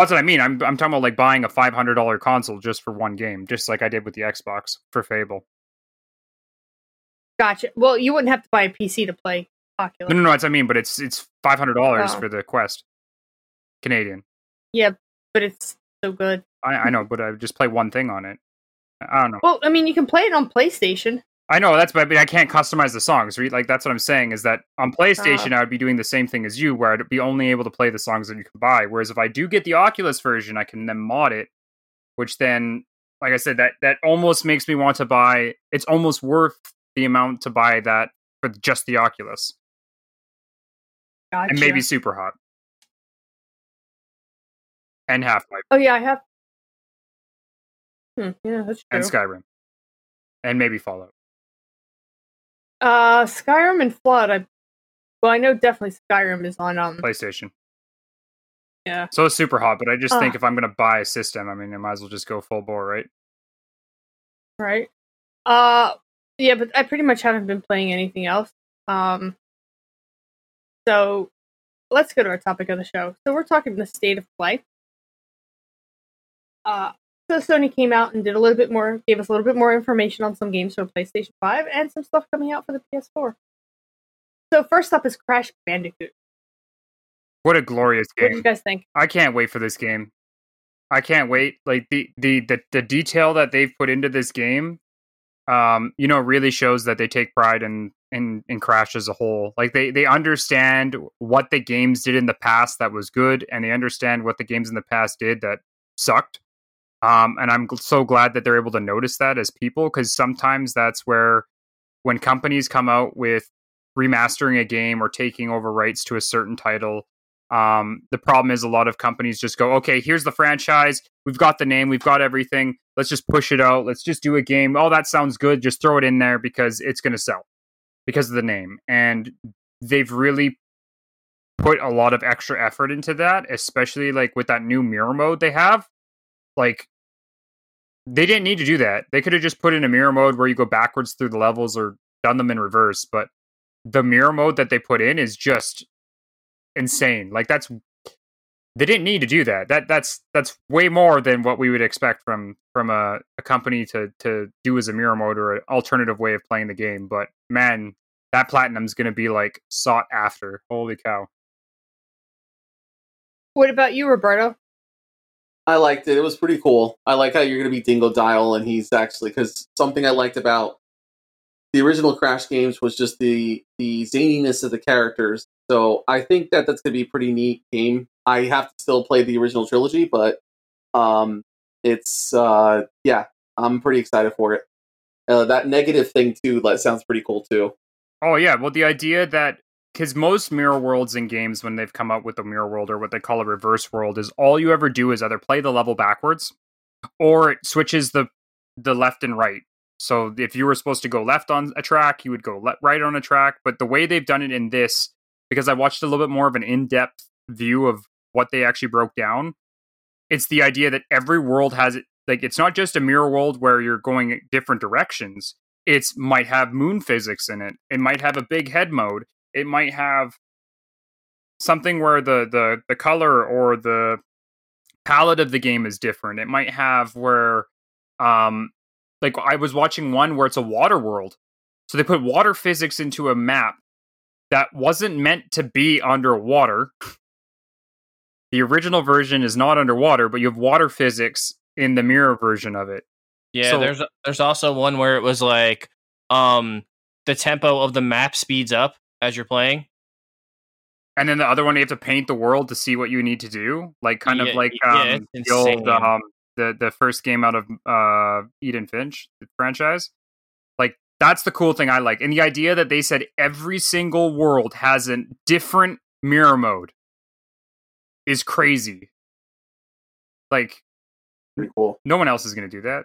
That's what I mean. I'm I'm talking about like buying a five hundred dollar console just for one game, just like I did with the Xbox for Fable. Gotcha. Well, you wouldn't have to buy a PC to play Oculus. No, no, no. That's what I mean. But it's it's five hundred dollars Oh. for the Quest, Canadian. Yeah, but it's so good. I, I know, but I just play one thing on it. I don't know. Well, I mean, you can play it on PlayStation. I know that's, but I can't customize the songs. Right? Like that's what I'm saying is that on PlayStation, I would be doing the same thing as you, where I'd be only able to play the songs that you can buy. Whereas if I do get the Oculus version, I can then mod it, which then, like I said, that that almost makes me want to buy. It's almost worth the amount to buy that for just the Oculus, Gotcha. and maybe Super Hot, and Half Life, Oh yeah, I have. Hmm, yeah, that's true. and Skyrim, and maybe Fallout. Uh, Skyrim and Flood. I well, I know definitely Skyrim is on um. PlayStation. Yeah. So it's super hot, but I just think Ah. if I'm gonna buy a system, I mean, I might as well just go full bore, right? right? Uh yeah, but I pretty much haven't been playing anything else. Um so let's go to our topic of the show. So we're talking the state of play. Uh so Sony came out and did a little bit more gave us a little bit more information on some games for PlayStation 5 and some stuff coming out for the PS4. So first up is Crash Bandicoot. What a glorious game! What do you guys think? I can't wait for this game. I can't wait. Like the the the, the detail that they've put into this game, um, you know, really shows that they take pride in in in Crash as a whole. Like they they understand what the games did in the past that was good, and they understand what the games in the past did that sucked. Um, and I'm so glad that they're able to notice that as people because sometimes that's where when companies come out with remastering a game or taking over rights to a certain title um, the problem is a lot of companies just go, okay, here's the franchise. We've got the name. We've got everything. Let's just push it out. Let's just do a game. Oh, that sounds good. Just throw it in there because it's going to sell because of the name. And they've really put a lot of extra effort into that, especially like with that new mirror mode they have. Like, they didn't need to do that. They could have just put in a mirror mode where you go backwards through the levels or done them in reverse. But the mirror mode that they put in is just insane. Like that's they didn't need to do that. That that's that's way more than what we would expect from from a, a company to to do as a mirror mode or an alternative way of playing the game. But man, that platinum's gonna be like sought after. Holy cow. What about you, Roberto? I liked it. It was pretty cool. I like how you're going to be Dingodile, and he's actually because something I liked about the original Crash games was just the the zaniness of the characters. So I think that that's going to be a pretty neat game. I have to still play the original trilogy, but um, it's uh, yeah, I'm pretty excited for it. Uh, that negative thing too, that sounds pretty cool too. Oh yeah, well the idea that because most mirror worlds in games when they've come up with a mirror world or what they call a reverse world is all you ever do is either play the level backwards or it switches the the left and right. So if you were supposed to go left on a track, you would go le- right on a track. But the way they've done it in this, because I watched a little bit more of an in depth view of what they actually broke down, it's the idea that every world has. Like it's not just a mirror world where you're going different directions it's might have moon physics in it. It might have a big head mode. It might have something where the the the color or the palette of the game is different. It might have where um like I was watching one where it's a water world. So they put water physics into a map that wasn't meant to be underwater. The original version is not underwater, but you have water physics in the mirror version of it. Yeah, So- there's there's also one where it was like um the tempo of the map speeds up as you're playing. And then the other one, you have to paint the world to see what you need to do, like kind Yeah, of like um, it's the old um, the the first game out of uh, Edith Finch the franchise. Like that's the cool thing I like, and the idea that they said every single world has a different mirror mode is crazy. Like Pretty cool. no one else is going to do that.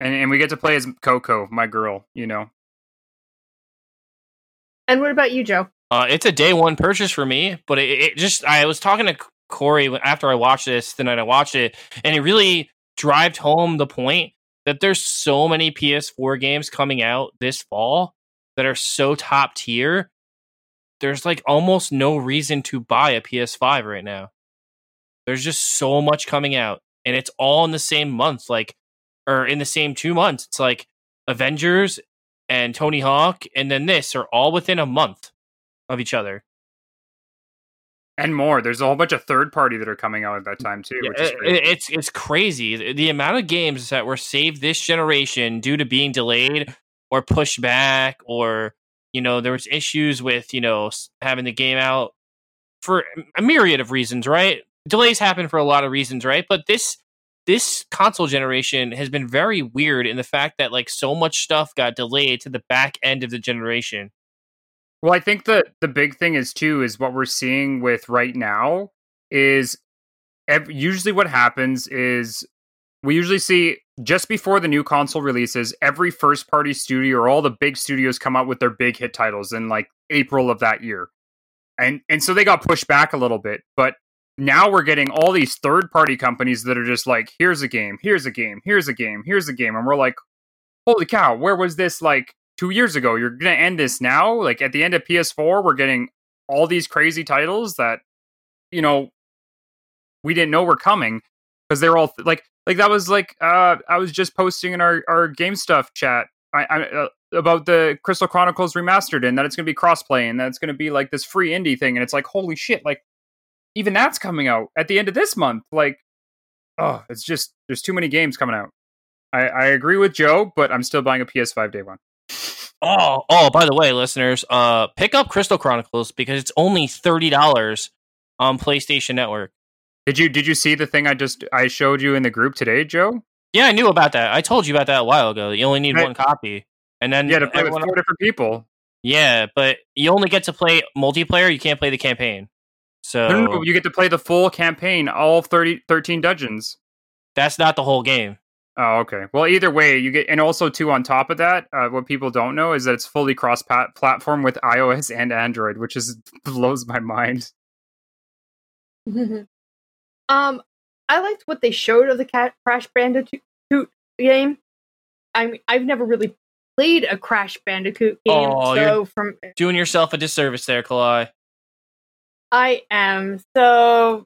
And and we get to play as Coco, my girl. You know, And what about you, Joe? Uh, it's a day one purchase for me, but it, it just I was talking to Corey after I watched this the night I watched it, and it really drived home the point that there's so many PS4 games coming out this fall that are so top tier, there's like almost no reason to buy a PS5 right now. There's just so much coming out, and it's all in the same month, like, or in the same two months. It's like Avengers and Tony Hawk, and then this are all within a month of each other. and more. There's a whole bunch of third party that are coming out at that time too. Yeah, which is crazy. it's it's crazy The- the amount of games that were saved this generation due to being delayed or pushed back or you know there was issues with you know having the game out for a myriad of reasons right delays happen for a lot of reasons right but this this console generation has been very weird in the fact that like so much stuff got delayed to the back end of the generation Well, I think the the big thing is too is what we're seeing with right now is ev- usually what happens is we usually see just before the new console releases, every first party studio or all the big studios come out with their big hit titles in like April of that year. And and so they got pushed back a little bit, but now we're getting all these third party companies that are just like here's a game, here's a game, here's a game, here's a game and we're like holy cow, where was this like two years ago? You're gonna end this now? Like at the end of PS4, we're getting all these crazy titles that you know we didn't know were coming because they're all like like that was like uh I was just posting in our our game stuff chat I, I uh, about the Crystal Chronicles remastered and that it's gonna be crossplay and that it's gonna be like this free indie thing and it's like holy shit like even that's coming out at the end of this month like oh it's just there's too many games coming out. I, I agree with Joe, but I'm still buying a PS5 day one. Oh, oh, by the way, listeners, uh pick up Crystal Chronicles because it's only $30 on PlayStation Network. Did you did you see the thing I just I showed you in the group today, Joe? Yeah, I knew about that. I told you about that a while ago. You only need Right. one copy. And then Yeah, to play with four different people. Yeah, but you only get to play multiplayer, you can't play the campaign. So No, no, no, you get to play the full campaign, all 30, 13 dungeons. that's not the whole game. Oh, okay. Well, either way, you get, and also too on top of that, uh, what people don't know is that it's fully cross platform with iOS and Android, which is *laughs* blows my mind. *laughs* um, I liked what they showed of the Cat Crash Bandicoot game. I mean, I've never really played a Crash Bandicoot game, Oh, so you're- from Doing yourself a disservice there, Kalai. I am so.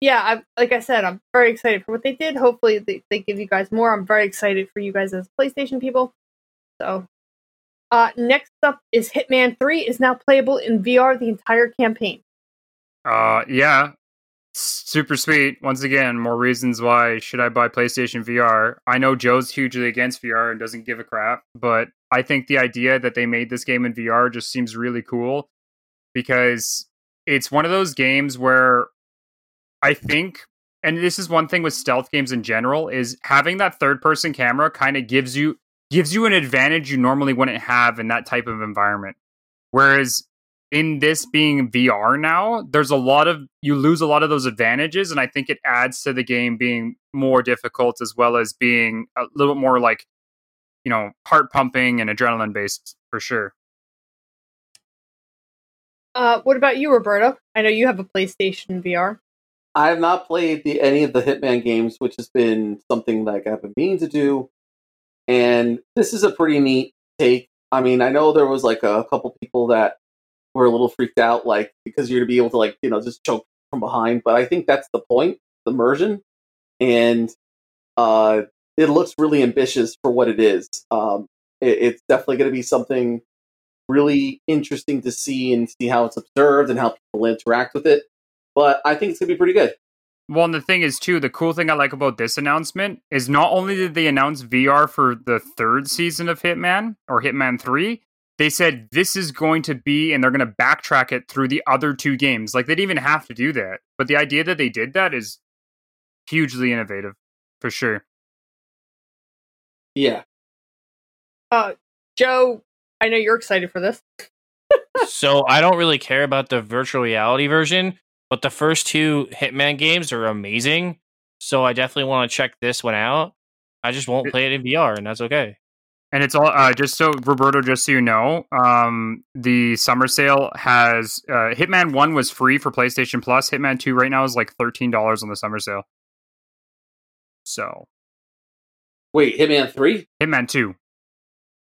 Yeah, I'm, like I said, I'm very excited for what they did. Hopefully, they, they give you guys more. I'm very excited for you guys as PlayStation people. So, uh, next up is Hitman 3 is now playable in VR the entire campaign. Uh, yeah, super sweet. Once again, more reasons why should I buy PlayStation VR? I know Joe's hugely against VR and doesn't give a crap, but I think the idea that they made this game in VR just seems really cool because it's one of those games where I think and this is one thing with stealth games in general is having that third person camera kind of gives you gives you an advantage you normally wouldn't have in that type of environment. Whereas in this being VR now, there's a lot of you lose a lot of those advantages, and I think it adds to the game being more difficult as well as being a little bit more like you know heart pumping and adrenaline based for sure. Uh, what about you, Roberto? I know you have a PlayStation VR. I have not played the, any of the Hitman games, which has been something like I've been meaning to do. And this is a pretty neat take. I mean, I know there was like a couple people that were a little freaked out, like because you're to be able to like you know just choke from behind. But I think that's the point, the immersion, and uh, it looks really ambitious for what it is. Um, it, it's definitely going to be something really interesting to see and see how it's observed and how people interact with it. But I think it's going to be pretty good. Well, and the thing is, too, the cool thing I like about this announcement is not only did they announce VR for the third season of Hitman or Hitman 3, they said this is going to be, and they're going to backtrack it through the other two games. Like, they didn't even have to do that. But the idea that they did that is hugely innovative, for sure. Yeah. Uh, Joe, I know you're excited for this. so I don't really care about the virtual reality version, but the first two Hitman games are amazing. So I definitely want to check this one out. I just won't play it in VR, and that's okay. And it's all uh, just so Roberto, just so you know, um, the summer sale has uh, Hitman One was free for PlayStation Plus. Hitman Two right now is like thirteen dollars on the summer sale. So Wait, Hitman 3? Hitman Two,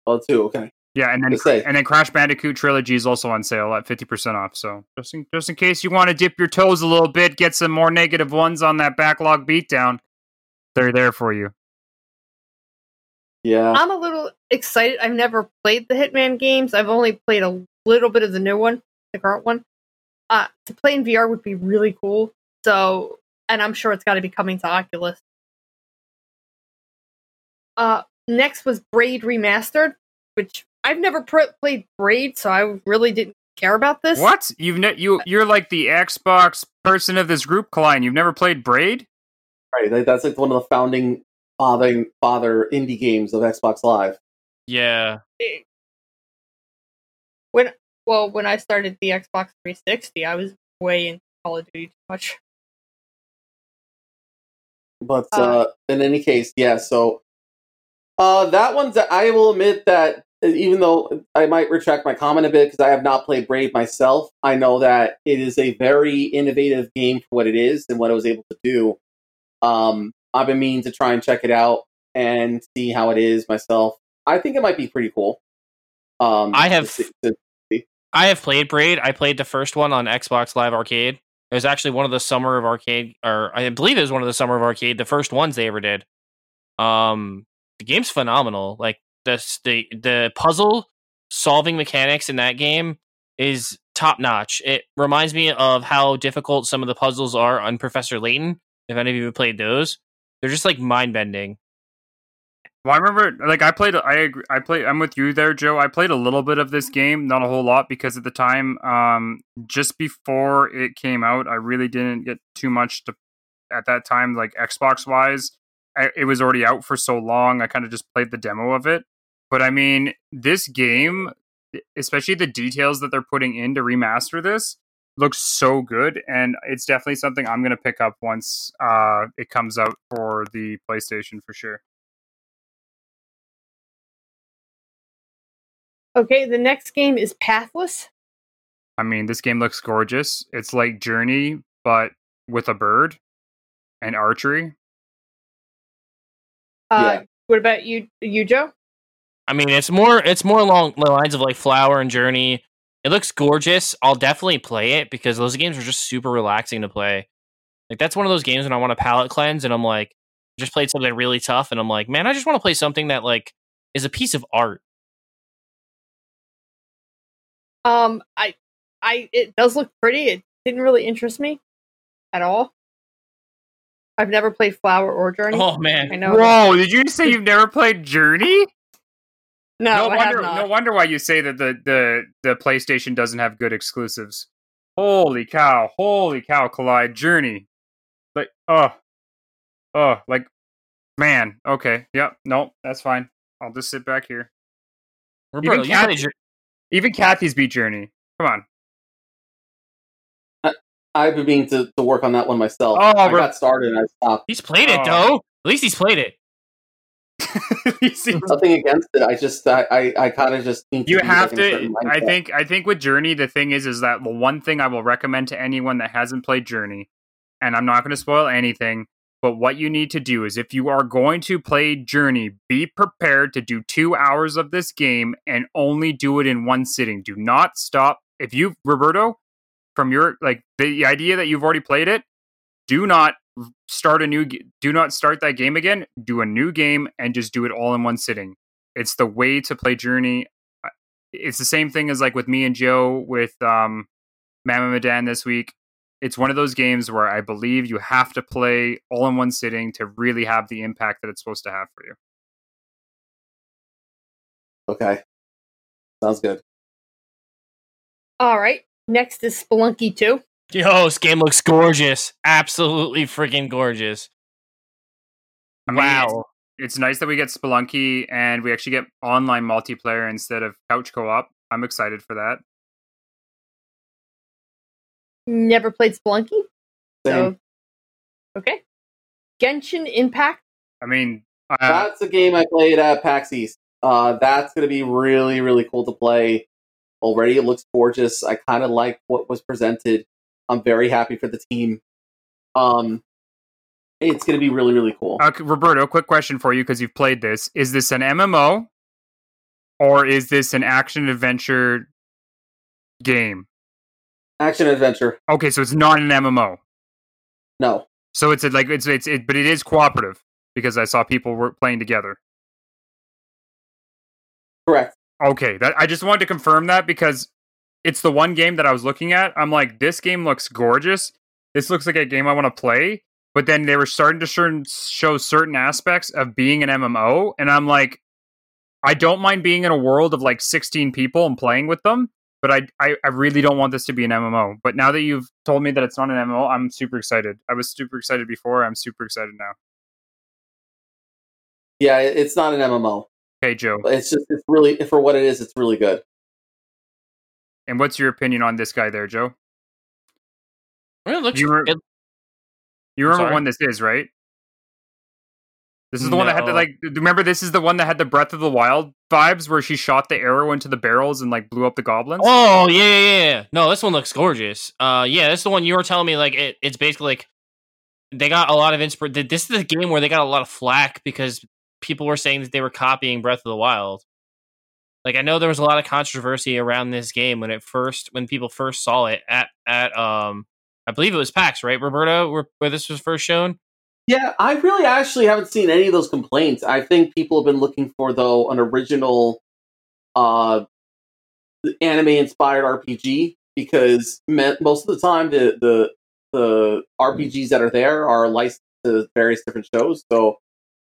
Oh, 2, okay. Yeah, and then To say. and then Crash Bandicoot Trilogy is also on sale at fifty percent off. So just in just in case you want to dip your toes a little bit, get some more negative ones on that backlog beatdown, they're there for you. Yeah. I'm a little excited. I've never played the Hitman games. I've only played a little bit of the new one, the current one. Uh, to play in VR would be really cool. So, and I'm sure it's got to be coming to Oculus. Uh, next was Braid Remastered, which I've never pr- played Braid, so I really didn't care about this. What you've ne- you you're like the Xbox person of this group, Kalai. You've never played Braid? Right. That's like one of the founding father father indie games of Xbox Live. Yeah. When well, when I started the Xbox 360, I was way into Call of Duty too much. But Uh, uh, in any case, yeah. So uh, that one's. I will admit that even though I might retract my comment a bit because I have not played Braid myself, I know that it is a very innovative game for what it is and what it was able to do. Um, I've been meaning to try and check it out and see how it is myself. I think it might be pretty cool. Um, I have- to- to- I have played Braid. I played the first one on Xbox Live Arcade. It was actually one of the Summer of Arcade, or I believe it was one of the Summer of Arcade, the first ones they ever did. Um, the game's phenomenal. Like the the the puzzle solving mechanics in that game is top notch. It reminds me of how difficult some of the puzzles are on Professor Layton. If any of you have played those, they're just like mind bending. Well, I remember, like, I played. I agree. I played. I'm with you there, Joe. I played a little bit of this game, not a whole lot, because at the time, um, just before it came out, I really didn't get too much to. At that time, like Xbox wise, I, it was already out for so long. I kind of just played the demo of it. But I mean, this game, especially the details that they're putting in to remaster this, looks so good, and it's definitely something I'm going to pick up once uh, it comes out for the PlayStation for sure. Okay, the next game is Pathless. I mean, this game looks gorgeous. It's like Journey, but with a bird and archery. Uh, Yeah. What about you, you Joe? I mean, it's more it's more along the lines of like Flower and Journey. It looks gorgeous. I'll definitely play it because those games are just super relaxing to play. Like that's one of those games when I want to palate cleanse and I'm like just played something really tough and I'm like, man, I just want to play something that like is a piece of art. Um, I, I, it does look pretty. It didn't really interest me at all. I've never played Flower or Journey. Oh man! I man. know. Whoa! Did you say you've never played Journey? No, no I wonder. have not. No wonder why you say that the the the PlayStation doesn't have good exclusives. Holy cow! Holy cow! Kalai Journey, like oh, oh, like man. Okay, yep. No, that's fine. I'll just sit back here. Roberto, Even Kathy- Even Kathy's beat Journey. Come on. I've been meaning to, to work on that one myself. Oh, I bro- got started and I stopped. He's played it Oh. though. At least he's played it. *laughs* You Nothing against it. I just I I, I kind of just need to you have like, to i think i think with journey the thing is is that the one thing i will recommend to anyone that hasn't played journey and i'm not going to spoil anything but what you need to do is if you are going to play journey be prepared to do two hours of this game and only do it in one sitting do not stop if you roberto from your like the idea that you've already played it do not start a new do not start that game again do a new game and just do it all in one sitting it's the way to play journey it's the same thing as like with me and Joe with um Mama Madan this week. It's one of those games where I believe you have to play all in one sitting to really have the impact that it's supposed to have for you. Okay, sounds good. All right. Next is Spelunky 2. Yo, this game looks gorgeous. Absolutely freaking gorgeous. I mean, it's- wow. It's, nice that we get Spelunky and we actually get online multiplayer instead of couch co-op. I'm excited for that. Never played Spelunky. Same. So, okay. Genshin Impact. I mean, uh, that's a game I played at PAX East. Uh, that's going to be really, really cool to play. Already, it looks gorgeous. I kind of like what was presented. I'm very happy for the team. Um, it's going to be really, really cool. uh, Roberto, quick question for you because you've played this. Is this an MMO or is this an action adventure game? Action adventure. Okay, so it's not an MMO. No. So it's like it's it's it, but it is cooperative because I saw people were playing together. Correct. Okay, that I just wanted to confirm that because it's the one game that I was looking at. I'm like, this game looks gorgeous. This looks like a game I want to play. But then they were starting to show certain aspects of being an MMO, and I'm like, I don't mind being in a world of like 16 people and playing with them, but I, I I really don't want this to be an MMO. But now that you've told me that it's not an MMO, I'm super excited. I was super excited before. I'm super excited now. Yeah, it's not an MMO. Okay, Joe. It's just it's really for what it is. It's really good. And what's your opinion on this guy there, Joe? It looks. You were- it- You remember sorry? when this is, right? This is the one that had the like. Remember, this is the one that had the Breath of the Wild vibes, where she shot the arrow into the barrels and like blew up the goblins. Oh yeah, yeah, yeah. No, this one looks gorgeous. Uh, yeah, this is the one you were telling me. Like, it, it's basically like they got a lot of inspiration. This is the game where they got a lot of flack because people were saying that they were copying Breath of the Wild. Like, I know there was a lot of controversy around this game when it first, when people first saw it at at um, I believe it was PAX, right, Roberto, where, where this was first shown. Yeah, I really actually haven't seen any of those complaints. I think people have been looking for though an original uh anime inspired RPG because most of the time the the the RPGs that are there are licensed to various different shows. So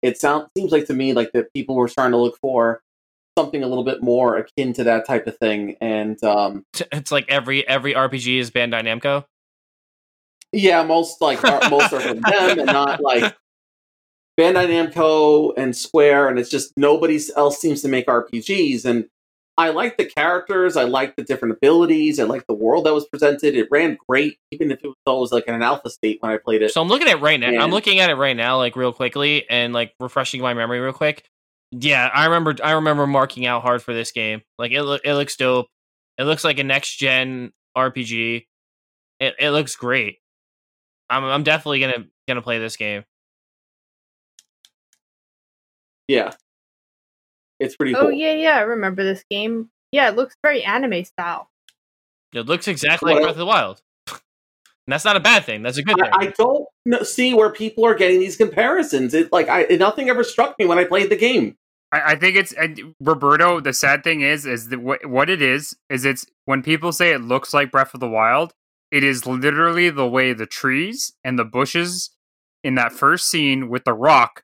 it sounds seems like to me like that people were starting to look for something a little bit more akin to that type of thing. And um It's like every every RPG is Bandai Namco. Yeah, most like are, most are from them, and not like *laughs* Bandai Namco and Square, and it's just nobody else seems to make RPGs. And I like the characters, I like the different abilities, I like the world that was presented. It ran great, even if it was, was like in an alpha state when I played it. So I'm looking at it right now. I'm looking at it right now, like real quickly, and like refreshing my memory real quick. Yeah, I remember. I remember marking out hard for this game. Like it, loo- it looks dope. It looks like a next gen RPG. It, it looks great. I'm, I'm definitely gonna gonna play this game. yeah, it's pretty oh, cool. Oh yeah, yeah, I remember this game. Yeah, it looks very anime style. It looks exactly like Breath of the Wild. And *laughs* that's not a bad thing. That's a good thing. I, I don't kn- see where people are getting these comparisons. It like I nothing ever struck me when I played the game. I, I think it's and Roberto. The sad thing is, is that what what it is is it's when people say it looks like Breath of the Wild, it is literally the way the trees and the bushes in that first scene with the rock.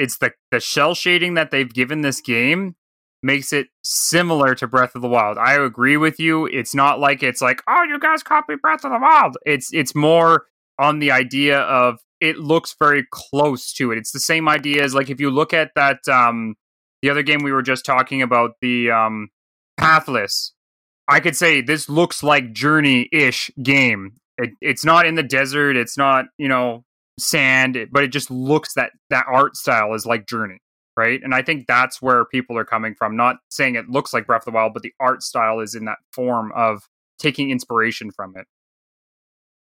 It's the the cel shading that they've given this game makes it similar to Breath of the Wild. I agree with you. It's not like it's like, oh, you guys copied Breath of the Wild. It's it's more on the idea of it looks very close to it. It's the same idea as like if you look at that um the other game we were just talking about, the um Pathless. I could say this looks like Journey-ish game. It, it's not in the desert. It's not you know sand, but it just looks that that art style is like Journey, right? And I think that's where people are coming from. Not saying it looks like Breath of the Wild, but the art style is in that form of taking inspiration from it.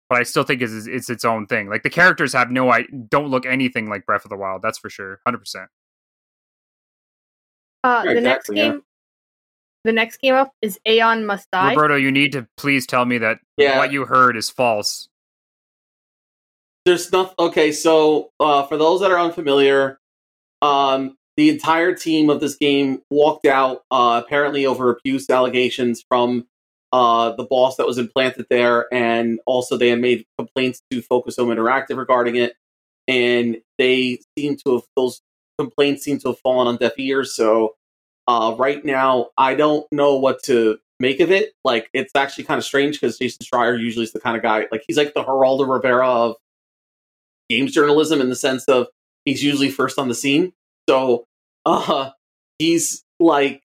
But I still think it's, it's its own thing. Like the characters have no, I don't look anything like Breath of the Wild. That's for sure, hundred percent. Uh, Yeah, the next exactly, yeah. game, the next game up is Aeon Must Die. Roberto, you need to please tell me that Yeah. what you heard is false. There's nothing okay so uh, for those that are unfamiliar um, the entire team of this game walked out uh, apparently over abuse allegations from uh, the boss that was implanted there and also they had made complaints to focus home interactive regarding it and they seem to have those complaints seem to have fallen on deaf ears so uh, right now i don't know what to make of it. Like it's actually kind of strange because jason schreier usually is the kind of guy like he's like the geraldo rivera of games journalism in the sense of he's usually first on the scene. So uh he's like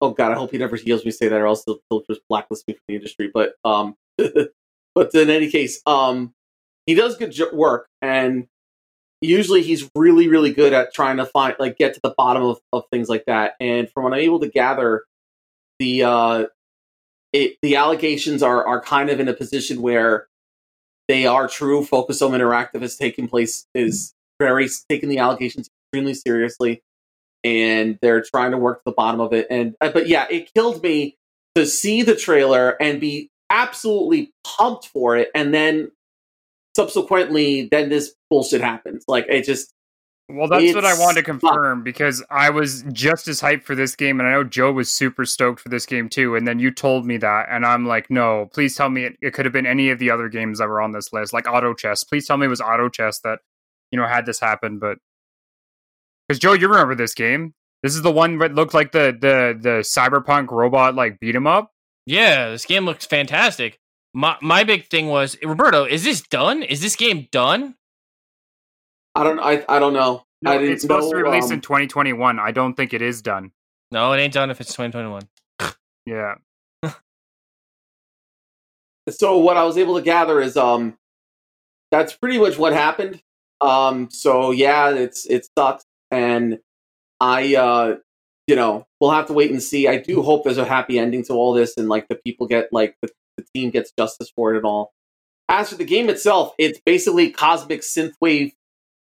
oh god, I hope he never hears me say that or else he'll, he'll just blacklist me from the industry. But um *laughs* but in any case, um he does good work and usually he's really, really good at trying to find like get to the bottom of, of things like that. And from what I'm able to gather, the uh it the allegations are are kind of in a position where they are true. Focus Home Interactive is taking place is very taking the allegations extremely seriously, and they're trying to work to the bottom of it. And uh, but yeah, it killed me to see the trailer and be absolutely pumped for it, and then subsequently, then this bullshit happens. Like it just Well, that's what I wanted to fun. confirm because I was just as hyped for this game, and I know Joe was super stoked for this game too. And then you told me that, and I'm like, no, please tell me it, it could have been any of the other games that were on this list, like Auto Chess. Please tell me it was Auto Chess that you know had this happen. But because Joe, you remember this game? This is the one that looked like the the the cyberpunk robot like beat 'em up. Yeah, this game looks fantastic. My my big thing was Roberto. Is this done? Is this game done? I don't I I don't know. No, I didn't it's supposed to be released um, in 2021. I don't think it is done. No, it ain't done if it's 2021. *laughs* Yeah. so what I was able to gather is um that's pretty much what happened. Um so yeah, it's it sucks and I uh you know, we'll have to wait and see. I do hope there's a happy ending to all this and like the people get like the, the team gets justice for it and all. As for the game itself, it's basically cosmic synthwave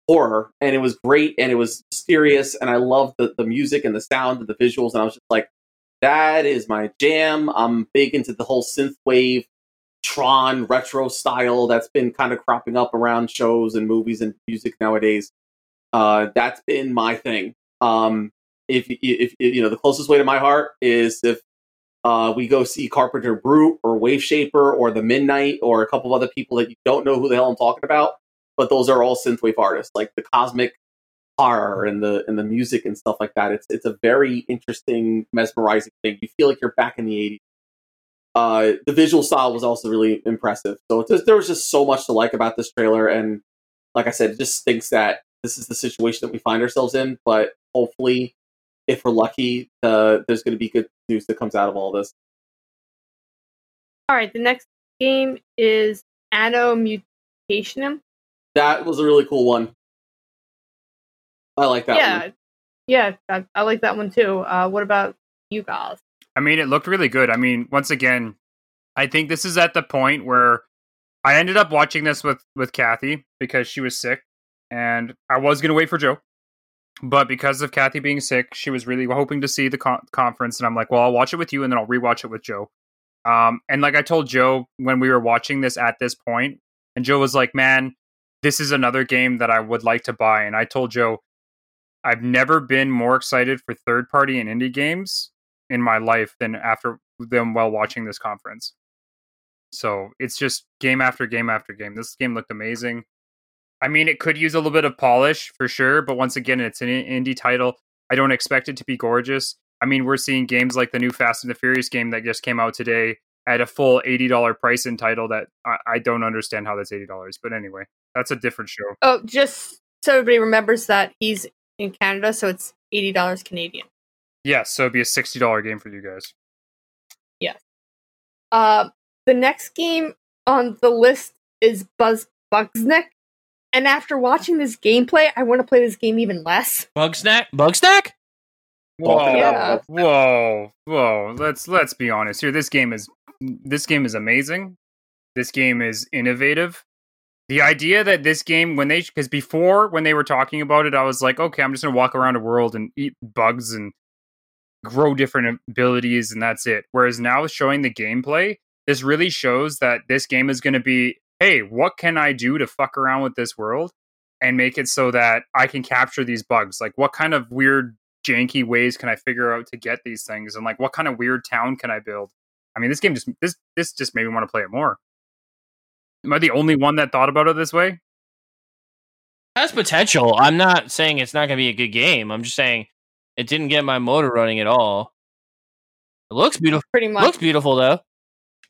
horror and it was great and it was mysterious and I loved the, the music and the sound and the visuals and I was just like that is my jam. I'm big into the whole synthwave Tron retro style that's been kind of cropping up around shows and movies and music nowadays. Uh, that's been my thing. Um, if, if, if you know, the closest way to my heart is if uh, we go see Carpenter Brut or Wave Shaper or The Midnight or a couple of other people that you don't know who the hell I'm talking about, but those are all synthwave artists, like the cosmic horror and the and the music and stuff like that. It's it's a very interesting, mesmerizing thing. You feel like you're back in the '80s. Uh, the visual style was also really impressive. So just, there was just so much to like about this trailer, and like I said, it just thinks that this is the situation that we find ourselves in. But hopefully, if we're lucky, uh, there's going to be good news that comes out of all this. All right, the next game is Anno Mutationum. That was a really cool one. I like that yeah, one. yeah, I, I like that one too. Uh, what about you guys? I mean, it looked really good. I mean, once again, I think this is at the point where I ended up watching this with with Kathy because she was sick, and I was gonna wait for Joe, but because of Kathy being sick, she was really hoping to see the con- conference, and I'm like, well, I'll watch it with you, and then I'll rewatch it with Joe. Um, and like I told Joe when we were watching this at this point, and Joe was like, man, this is another game that I would like to buy, and I told Joe. I've never been more excited for third party and indie games in my life than after them while watching this conference. So it's just game after game after game. This game looked amazing. I mean, it could use a little bit of polish for sure, but once again, it's an indie title. I don't expect it to be gorgeous. I mean, we're seeing games like the new Fast and the Furious game that just came out today at a full eighty dollar price in title. That I, I don't understand how that's eighty dollars. But anyway, that's a different show. Oh, just so everybody remembers that he's in Canada, so it's eighty dollars Canadian. Yes, so it'd be a sixty dollar game for you guys. Uh, the next game on the list is Buzz Bugsnax, and after watching this gameplay, I want to play this game even less. Bug snack? Bug snack? Talking Whoa, about- whoa, whoa! Let's let's be honest here. This game is this game is amazing. This game is innovative. The idea that this game, when they, because before when they were talking about it, I was like, okay, I'm just gonna walk around a world and eat bugs and grow different abilities, and that's it. Whereas now, showing the gameplay, this really shows that this game is gonna be, hey, what can I do to fuck around with this world and make it so that I can capture these bugs? Like, what kind of weird janky ways can I figure out to get these things? And like, what kind of weird town can I build? I mean, this game just this this just made me want to play it more. Am I the only one that thought about it this way? Has potential. I'm not saying it's not going to be a good game. I'm just saying it didn't get my motor running at all. It looks beautiful. Pretty much. looks beautiful though.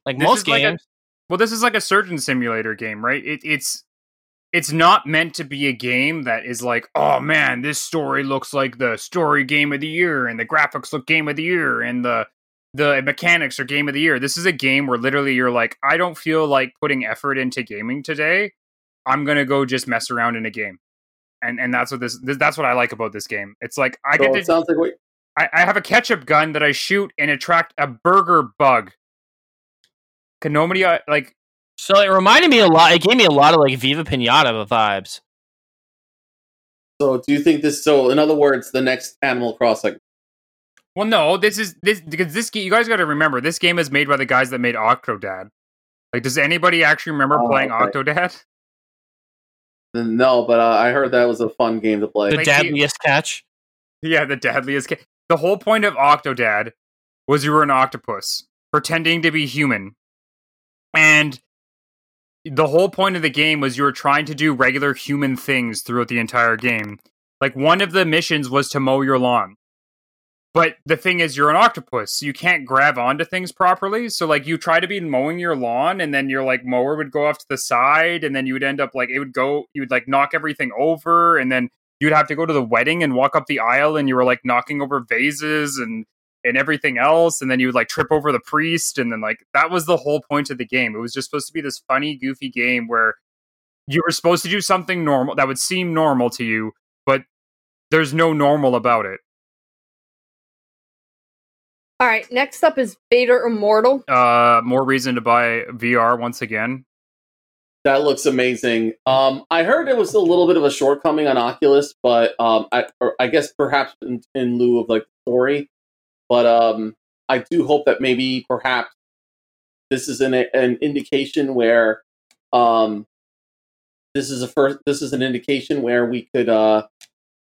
Like This most is like a- games. Well, this is like a surgeon simulator game, right? It, it's it's not meant to be a game that is like, oh man, this story looks like the story game of the year, and the graphics look game of the year, and the the mechanics or game of the year. This is a game where literally you're like, I don't feel like putting effort into gaming today. I'm gonna go just mess around in a game, and and that's what this, this that's what I like about this game. It's like I So get it to sounds like what I, I have a ketchup gun that I shoot and attract a burger bug. Can nobody uh, like? So it reminded me a lot. It gave me a lot of like Viva Pinata vibes. So do you think this? So in other words, the next Animal Crossing. Well, no, this is this because this game. You guys got to remember, this game is made by the guys that made Octodad. Like, does anybody actually remember Oh, playing okay. Octodad? *laughs* No, but uh, I heard that was a fun game to play. The Like, deadliest catch. Yeah, the deadliest. Ca- the whole point of Octodad was you were an octopus pretending to be human, and the whole point of the game was you were trying to do regular human things throughout the entire game. Like one of the missions was to mow your lawn. But the thing is, you're an octopus, you can't grab onto things properly. So, like, you try to be mowing your lawn, and then your like mower would go off to the side, and then you would end up like it would go, you would like knock everything over, and then you'd have to go to the wedding and walk up the aisle, and you were like knocking over vases and and everything else, and then you would like trip over the priest, and then like that was the whole point of the game. It was just supposed to be this funny, goofy game where you were supposed to do something normal that would seem normal to you, but there's no normal about it. All right, next up is Vader Immortal. Uh, more reason to buy VR once again. That looks amazing. Um, I heard it was a little bit of a shortcoming on Oculus, but um, I, or I guess perhaps in, in lieu of like the story. But um, I do hope that maybe perhaps this is an an indication where um, this is a first. This is an indication where we could uh,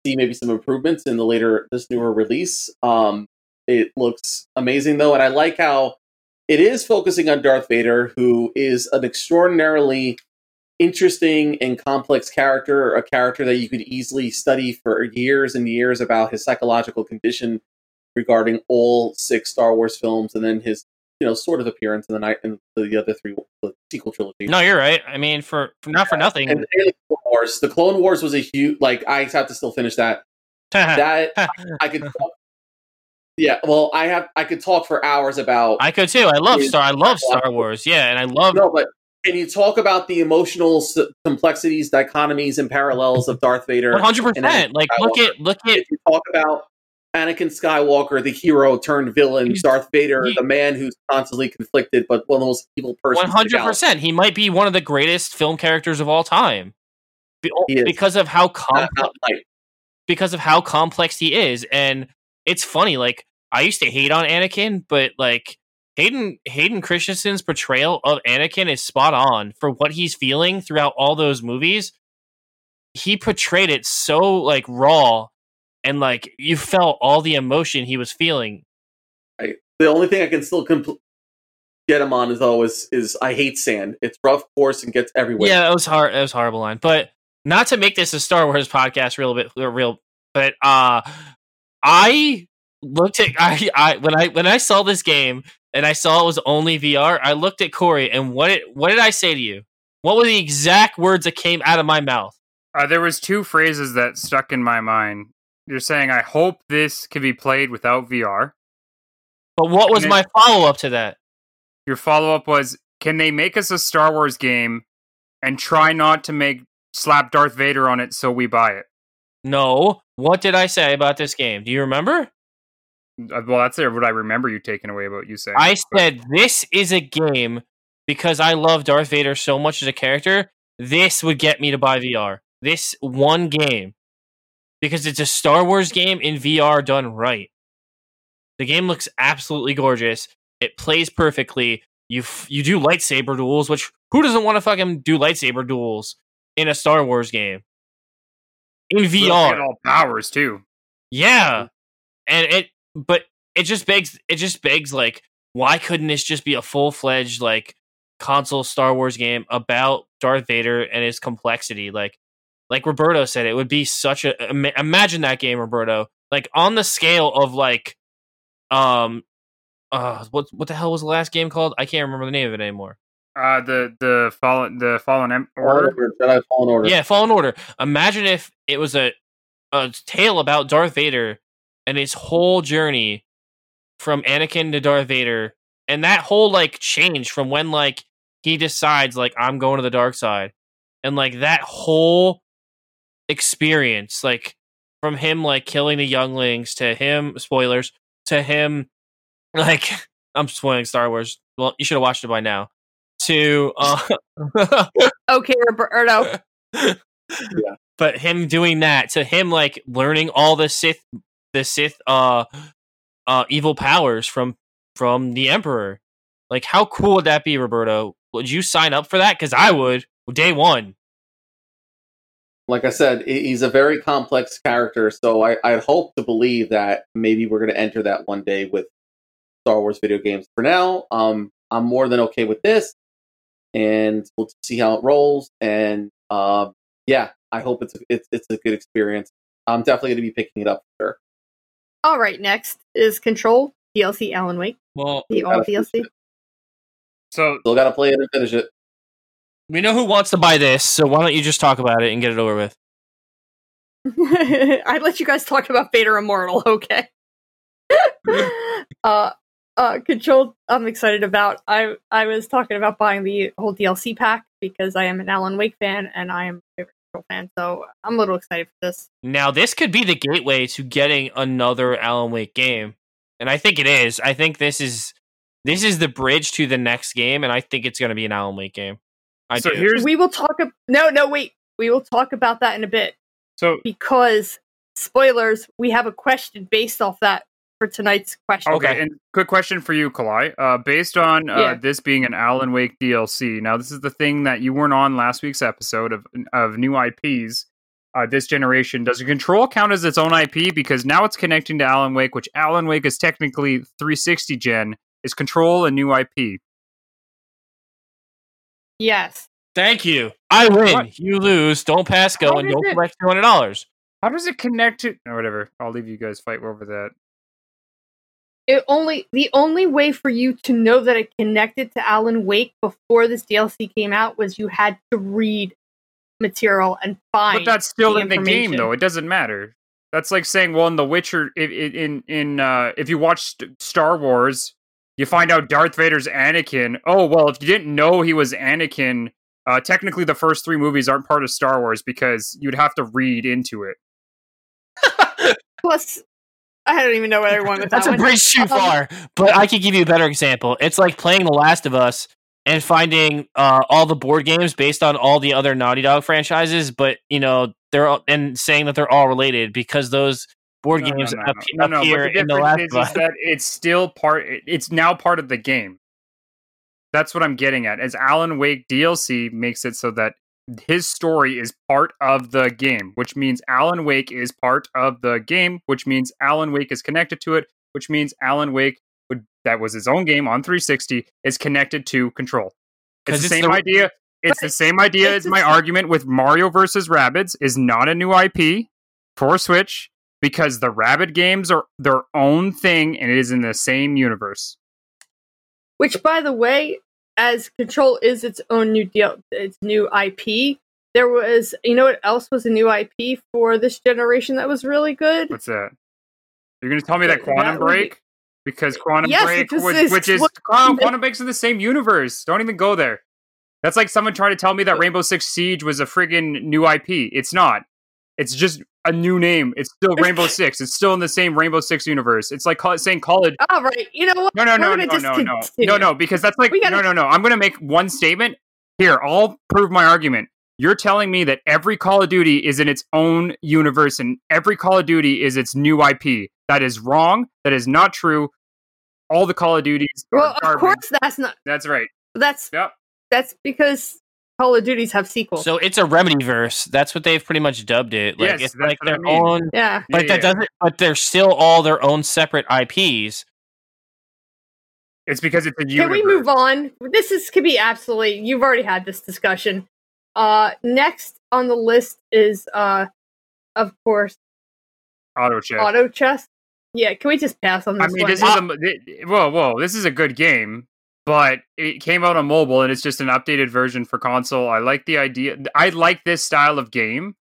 see maybe some improvements in the later this newer release. Um, it looks amazing though, and I like how it is focusing on Darth Vader, who is an extraordinarily interesting and complex character, a character that you could easily study for years and years about his psychological condition regarding all six Star Wars films, and then his you know sort of appearance in the night in the other three the sequel trilogy. No, you're right. I mean, for, for not for nothing. And, and the Clone Wars, the Clone Wars was a huge like I have to still finish that. *laughs* That *laughs* I could. Talk, yeah, well, I have. I could talk for hours about. I could too. I love Star. I love *laughs* Star Wars. Yeah, and I love. No, but can you talk about the emotional s- complexities, dichotomies, and parallels of Darth Vader? One hundred percent. Like, look at look at If you talk about Anakin Skywalker, the hero turned villain, Darth Vader, he- the man who's constantly conflicted, but one of the most evil persons. one hundred percent. He might be one of the greatest film characters of all time, Be- He is. because of how complex because of how complex he is. And it's funny, like I used to hate on Anakin, but like Hayden Hayden Christensen's portrayal of Anakin is spot on for what he's feeling throughout all those movies. He portrayed it so like raw and like you felt all the emotion he was feeling. I, the only thing I can still compl- get him on is always is I hate sand. It's rough, coarse, and gets everywhere. Yeah, that was hard. That was horrible line. But not to make this a Star Wars podcast, real bit, real. But uh, I looked at I, I when I when I saw this game and I saw it was only VR. I looked at Corey and what it, what did I say to you? What were the exact words that came out of my mouth? Uh, there was two phrases that stuck in my mind. You're saying, "I hope this can be played without VR." But what was And my follow up to that? Your follow up was, "Can they make us a Star Wars game and try not to make slap Darth Vader on it so we buy it?" No. What did I say about this game? Do you remember? Uh, Well, that's what I remember you taking away about you saying. I said this is a game because I love Darth Vader so much as a character. This would get me to buy VR. This one game because it's a Star Wars game in VR done right. The game looks absolutely gorgeous. It plays perfectly. You f- you do lightsaber duels, which who doesn't want to fucking do lightsaber duels in a Star Wars game in VR? all powers too. Yeah. And it but it just begs it just begs like why couldn't this just be a full-fledged like console Star Wars game about Darth Vader and his complexity like like Roberto said it would be such a imagine that game Roberto like on the scale of like um uh what what the hell was the last game called? I can't remember the name of it anymore. Uh, the the fallen the fallen em- order. Order, Jedi Fallen Order. Yeah, Fallen Order. Imagine if it was a a tale about Darth Vader and his whole journey from Anakin to Darth Vader, and that whole like change from when like he decides like I'm going to the dark side, and like that whole experience, like from him like killing the younglings to him spoilers to him *laughs* like I'm spoiling Star Wars. Well, you should have watched it by now. To uh, *laughs* Okay, Roberto. but him doing that to him like learning all the Sith the Sith uh uh evil powers from from the Emperor. Like how cool would that be, Roberto? Would you sign up for that? Because I would day one. like I said, he's a very complex character, so I, I hope to believe that maybe we're going to enter that one day with Star Wars video games. For now, um, I'm more than okay with this, and we'll see how it rolls. And um, yeah, I hope it's a, it's it's a good experience. I'm definitely going to be picking it up for sure. All right, next is Control DLC Alan Wake, Well, the all DLC. So Still got to play it and finish it. we know who wants to buy this, so why don't you just talk about it and get it over with? *laughs* I'd let you guys talk about Vader Immortal, okay? *laughs* uh, uh, Control. I'm excited about. I I was talking about buying the whole DLC pack because I am an Alan Wake fan and I am a favorite Control fan, so I'm a little excited for this. Now, this could be the gateway to getting another Alan Wake game, and I think it is. I think this is this is the bridge to the next game, and I think it's going to be an Alan Wake game. I so do. here's We will talk. Ab- no, no, wait. We will talk about that in a bit so because spoilers. We have a question based off that for tonight's question. Okay, Okay. and quick question for you, Kalai. Uh, based on uh, Yeah. this being an Alan Wake DLC, now this is the thing that you weren't on last week's episode of of new IPs. Uh, this generation does a control count as its own IP because now it's connecting to Alan Wake, which Alan Wake is technically 360 gen. Is control a new IP? Yes. Thank you. I win. What? You lose. Don't pass go, How and don't it- collect two hundred dollars. How does it connect to? Or whatever. I'll leave you guys fight over that. It only the only way for you to know that it connected to Alan Wake before this DLC came out was you had to read material and find. But that's still the in the game, though. It doesn't matter. That's like saying, well, in The Witcher, if, in in uh, if you watch Star Wars, you find out Darth Vader's Anakin. Oh, well, if you didn't know he was Anakin, uh, technically the first three movies aren't part of Star Wars because you'd have to read into it. *laughs* Plus, I don't even know where everyone with that That's a bridge too Um, far. But I could give you a better example. It's like playing The Last of Us and finding uh, all the board games based on all the other Naughty Dog franchises, but you know they're all, and saying that they're all related because those board No, no, games no, ap- no, no, no, appear the in The Last is, of is that it's still part. It's now part of the game. That's what I'm getting at. As Alan Wake DLC makes it so that his story is part of the game, which means Alan Wake is part of the game, which means Alan Wake is connected to it, which means Alan Wake would that was his own game on 360 is connected to Control. It's the it's same the- idea. It's But the same idea as my same- argument with Mario versus Rabbids is not a new IP for Switch because the Rabbit games are their own thing and it is in the same universe. Which, by the way, as Control is its own new deal, its new IP. There was, you know, what else was a new IP for this generation that was really good? What's that? You're going to tell me that That Quantum be- Break? Because Quantum Yes, Break, because which, which is was- oh, Quantum Break's in the same universe. Don't even go there. That's like someone trying to tell me that Rainbow Six Siege was a friggin' new IP. It's not. It's just a new name. It's still Rainbow *laughs* Six. It's still in the same Rainbow Six universe. It's like call, saying Call of oh, All right, you know what? No, no, We're no, no, no, no, no, no, because that's like gotta- no, no, no. I'm going to make one statement here. I'll prove my argument. You're telling me that every Call of Duty is in its own universe, and every Call of Duty is its new IP. That is wrong. That is not true. All the Call of Duties are Well, of garbage. course, that's not. That's right. That's Yep. that's because Call of Duties have sequels. So it's a remedy verse. That's what they've pretty much dubbed it. Like Yes, it's that's like what I their mean. own. yeah. But Yeah, that yeah. doesn't. But they're still all their own separate IPs. It's because it's a Can we move on? This is could be absolutely. You've already had this discussion. Uh, next on the list is, uh, of course, Auto check. Auto Chess. Yeah, can we just pass on this? I this mean, one? this is a whoa, whoa. This is a good game, but it came out on mobile and it's just an updated version for console. I like the idea. I like this style of game,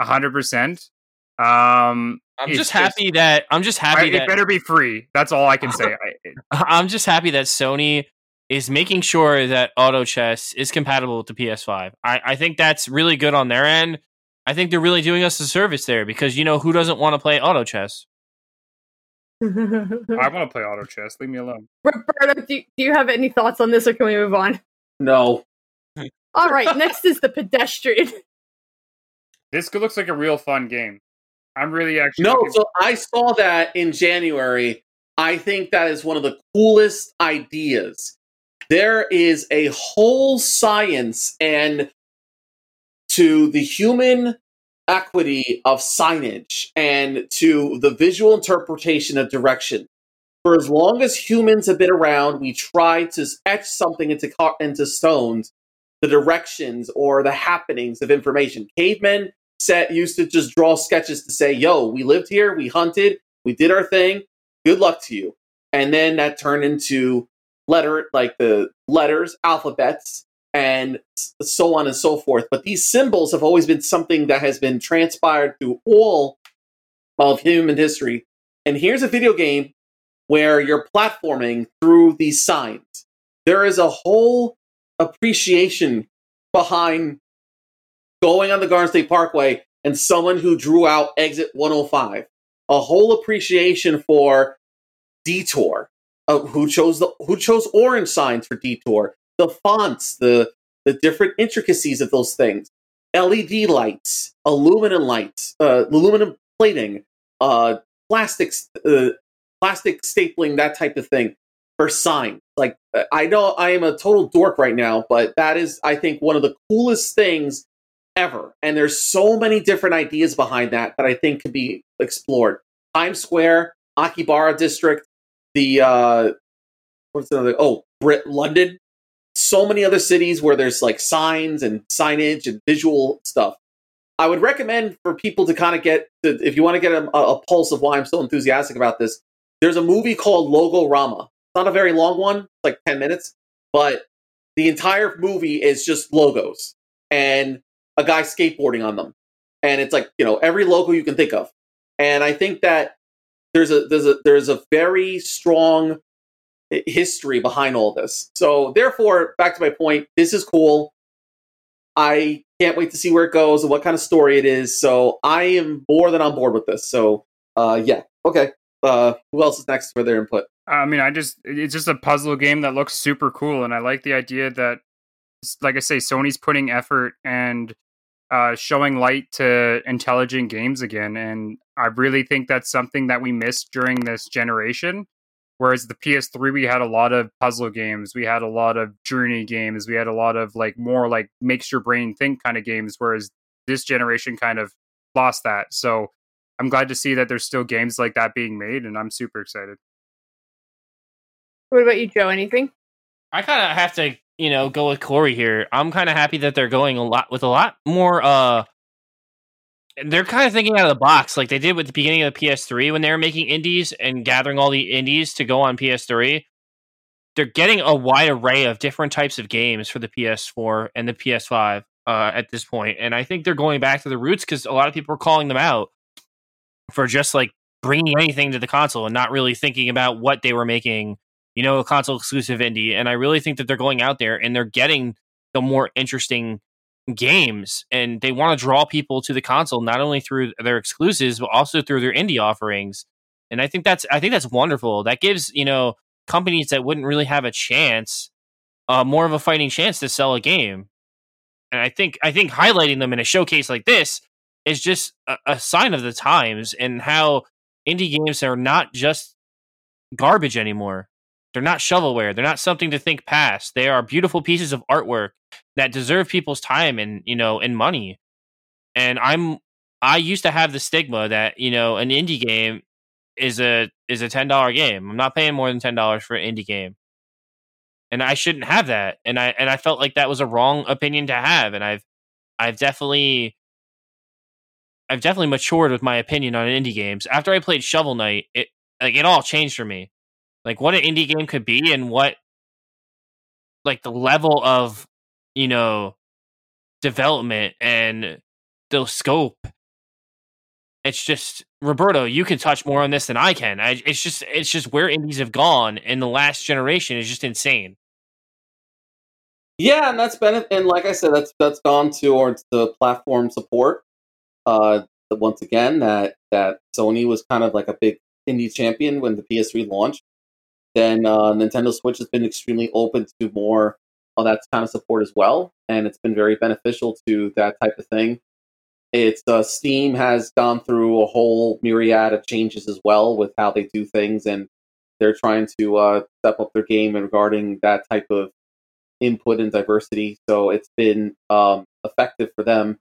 hundred percent. Um, I'm just just- happy that I'm just I, happy it better be free. That's all I can say. *laughs* I, I'm just happy that Sony is making sure that auto chess is compatible with the PS5. I, I think that's really good on their end. I think they're really doing us a service there because you know who doesn't want to play auto chess? I *laughs* want to play auto chess. Leave me alone. Roberto, do, do you have any thoughts on this, or can we move on? No, All right, next is the pedestrian. *laughs* This looks like a real fun game. I'm really actually No, so I saw that in January. I think that is one of the coolest ideas. There is a whole science and to the human equity of signage and to the visual interpretation of direction. For as long as humans have been around, we try to etch something into into stones, the directions or the happenings of information. Cavemen set used to just draw sketches to say, "Yo, we lived here, we hunted, we did our thing. Good luck to you." And then that turned into letter like the letters, alphabets, and so on and so forth. But these symbols have always been something that has been transpired through all of human history. And here's a video game where you're platforming through these signs. There is a whole appreciation behind going on the Garden State Parkway and someone who drew out exit 105. A whole appreciation for detour. Uh, who chose the who chose orange signs for detour? The fonts, the the different intricacies of those things. LED lights, aluminum lights, uh, aluminum plating, uh, plastics, uh, plastic stapling, that type of thing for signs. Like uh, I know I am a total dork right now, but that is I think one of the coolest things ever. And there's so many different ideas behind that that I think could be explored. Times Square, Akihabara District, the uh what's another oh Brit London. So many other cities where there's like signs and signage and visual stuff. I would recommend for people to kind of get to, if you want to get a, a pulse of why I'm so enthusiastic about this. There's a movie called Logorama. It's not a very long one, it's like 10 minutes, but the entire movie is just logos and a guy skateboarding on them. And it's like, you know, every logo you can think of. And I think that there's a there's a there's a very strong history behind all this. So therefore, back to my point, this is cool. I can't wait to see where it goes and what kind of story it is. So I am more than on board with this. So uh yeah. Okay. Uh who else is next for their input? I mean, I just it's just a puzzle game that looks super cool, and I like the idea that, like I say, Sony's putting effort and uh, showing light to intelligent games again, and I really think that's something that we missed during this generation. Whereas the PS3, we had a lot of puzzle games, we had a lot of journey games, we had a lot of like more like makes your brain think kind of games. Whereas this generation kind of lost that. So I'm glad to see that there's still games like that being made, and I'm super excited. What about you, Joe? Anything? I kind of have to, you know, go with Corey here. I'm kind of happy that they're going a lot with a lot more. uh They're kind of thinking out of the box, like they did with the beginning of the PS3 when they were making indies and gathering all the indies to go on PS3. They're getting a wide array of different types of games for the PS4 and the PS5 uh, at this point, and I think they're going back to the roots because a lot of people are calling them out for just like bringing anything to the console and not really thinking about what they were making you know, a console exclusive indie. And I really think that they're going out there and they're getting the more interesting games and they want to draw people to the console not only through their exclusives but also through their indie offerings. And i think that's i think that's wonderful. That gives you know companies that wouldn't really have a chance uh, more of a fighting chance to sell a game. And i think i think highlighting them in a showcase like this is just a, a sign of the times and how indie games are not just garbage anymore they're not shovelware. They're not something to think past. They are beautiful pieces of artwork that deserve people's time and you know and money. And I'm I used to have the stigma that you know an indie game is a is a ten dollar game. I'm not paying more than ten dollars for an indie game, and I shouldn't have that. And I and I felt like that was a wrong opinion to have. And I've I've definitely I've definitely matured with my opinion on indie games. After I played Shovel Knight, it like it all changed for me like what an indie game could be and what like the level of you know development and the scope it's just roberto you can touch more on this than i can I, it's just it's just where indies have gone in the last generation is just insane Yeah, and that's been and like I said, that's that's gone towards the platform support. Uh, once again, that that Sony was kind of like a big indie champion when the PS3 launched. Then uh, Nintendo Switch has been extremely open to more of that kind of support as well, and it's been very beneficial to that type of thing. It's uh, Steam has gone through a whole myriad of changes as well with how they do things, and they're trying to uh, step up their game regarding that type of input and diversity. So it's been um, effective for them.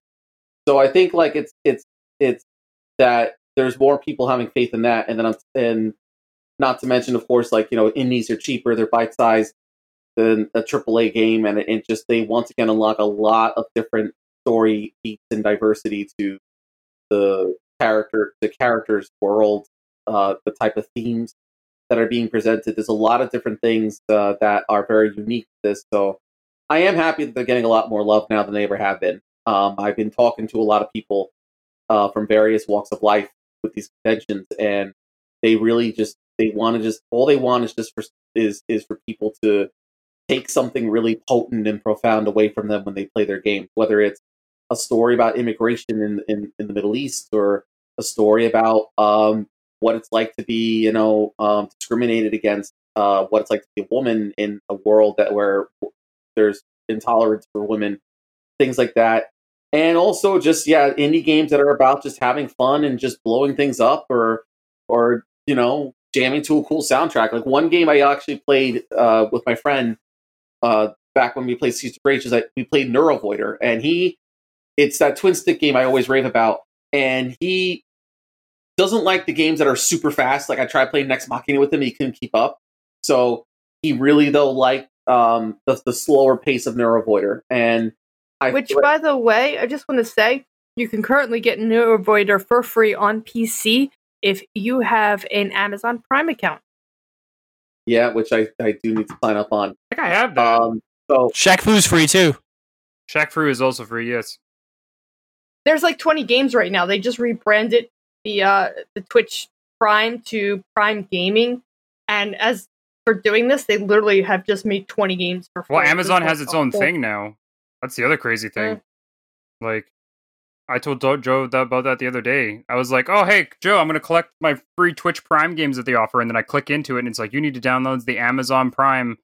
So I think like it's it's it's that there's more people having faith in that, and then I'm, and not to mention, of course, like you know, indies are cheaper, they're bite sized than a AAA game, and it, just they once again unlock a lot of different story beats and diversity to the character, the characters' world, uh, the type of themes that are being presented. There's a lot of different things uh, that are very unique to this. So I am happy that they're getting a lot more love now than they ever have been. Um, I've been talking to a lot of people uh, from various walks of life with these conventions, and they really just they want to just all they want is just for is is for people to take something really potent and profound away from them when they play their game, whether it's a story about immigration in in, in the Middle East or a story about um, what it's like to be, you know, um, discriminated against, uh, what it's like to be a woman in a world that where there's intolerance for women, things like that. And also just yeah, indie games that are about just having fun and just blowing things up or or you know, jamming to a cool soundtrack. Like one game I actually played uh, with my friend uh, back when we played Seas of Rage is that we played Neurovoider and he it's that twin stick game I always rave about. And he doesn't like the games that are super fast. Like I tried playing Nex Machina with him, he couldn't keep up. So he really though liked um, the, the slower pace of Neurovoider. And I Which, by the way, I just want to say you can currently get Neurovoider for free on PC if you have an Amazon Prime account. yeah, which I, I do need to sign up on. I think I have that. Um, so Shaq Fu's free too. Shaq Fu is also free. Yes. There's like 20 games right now. They just rebranded the uh, the Twitch Prime to Prime Gaming, and as for doing this, they literally have just made 20 games for free. Well, Amazon has its own thing now. That's the other crazy thing. Mm. Like, I told Joe about that the other day. I was like, "Oh, hey, Joe, I'm going to collect my free Twitch Prime games that they offer," and then I click into it, and it's like, "You need to download the Amazon Prime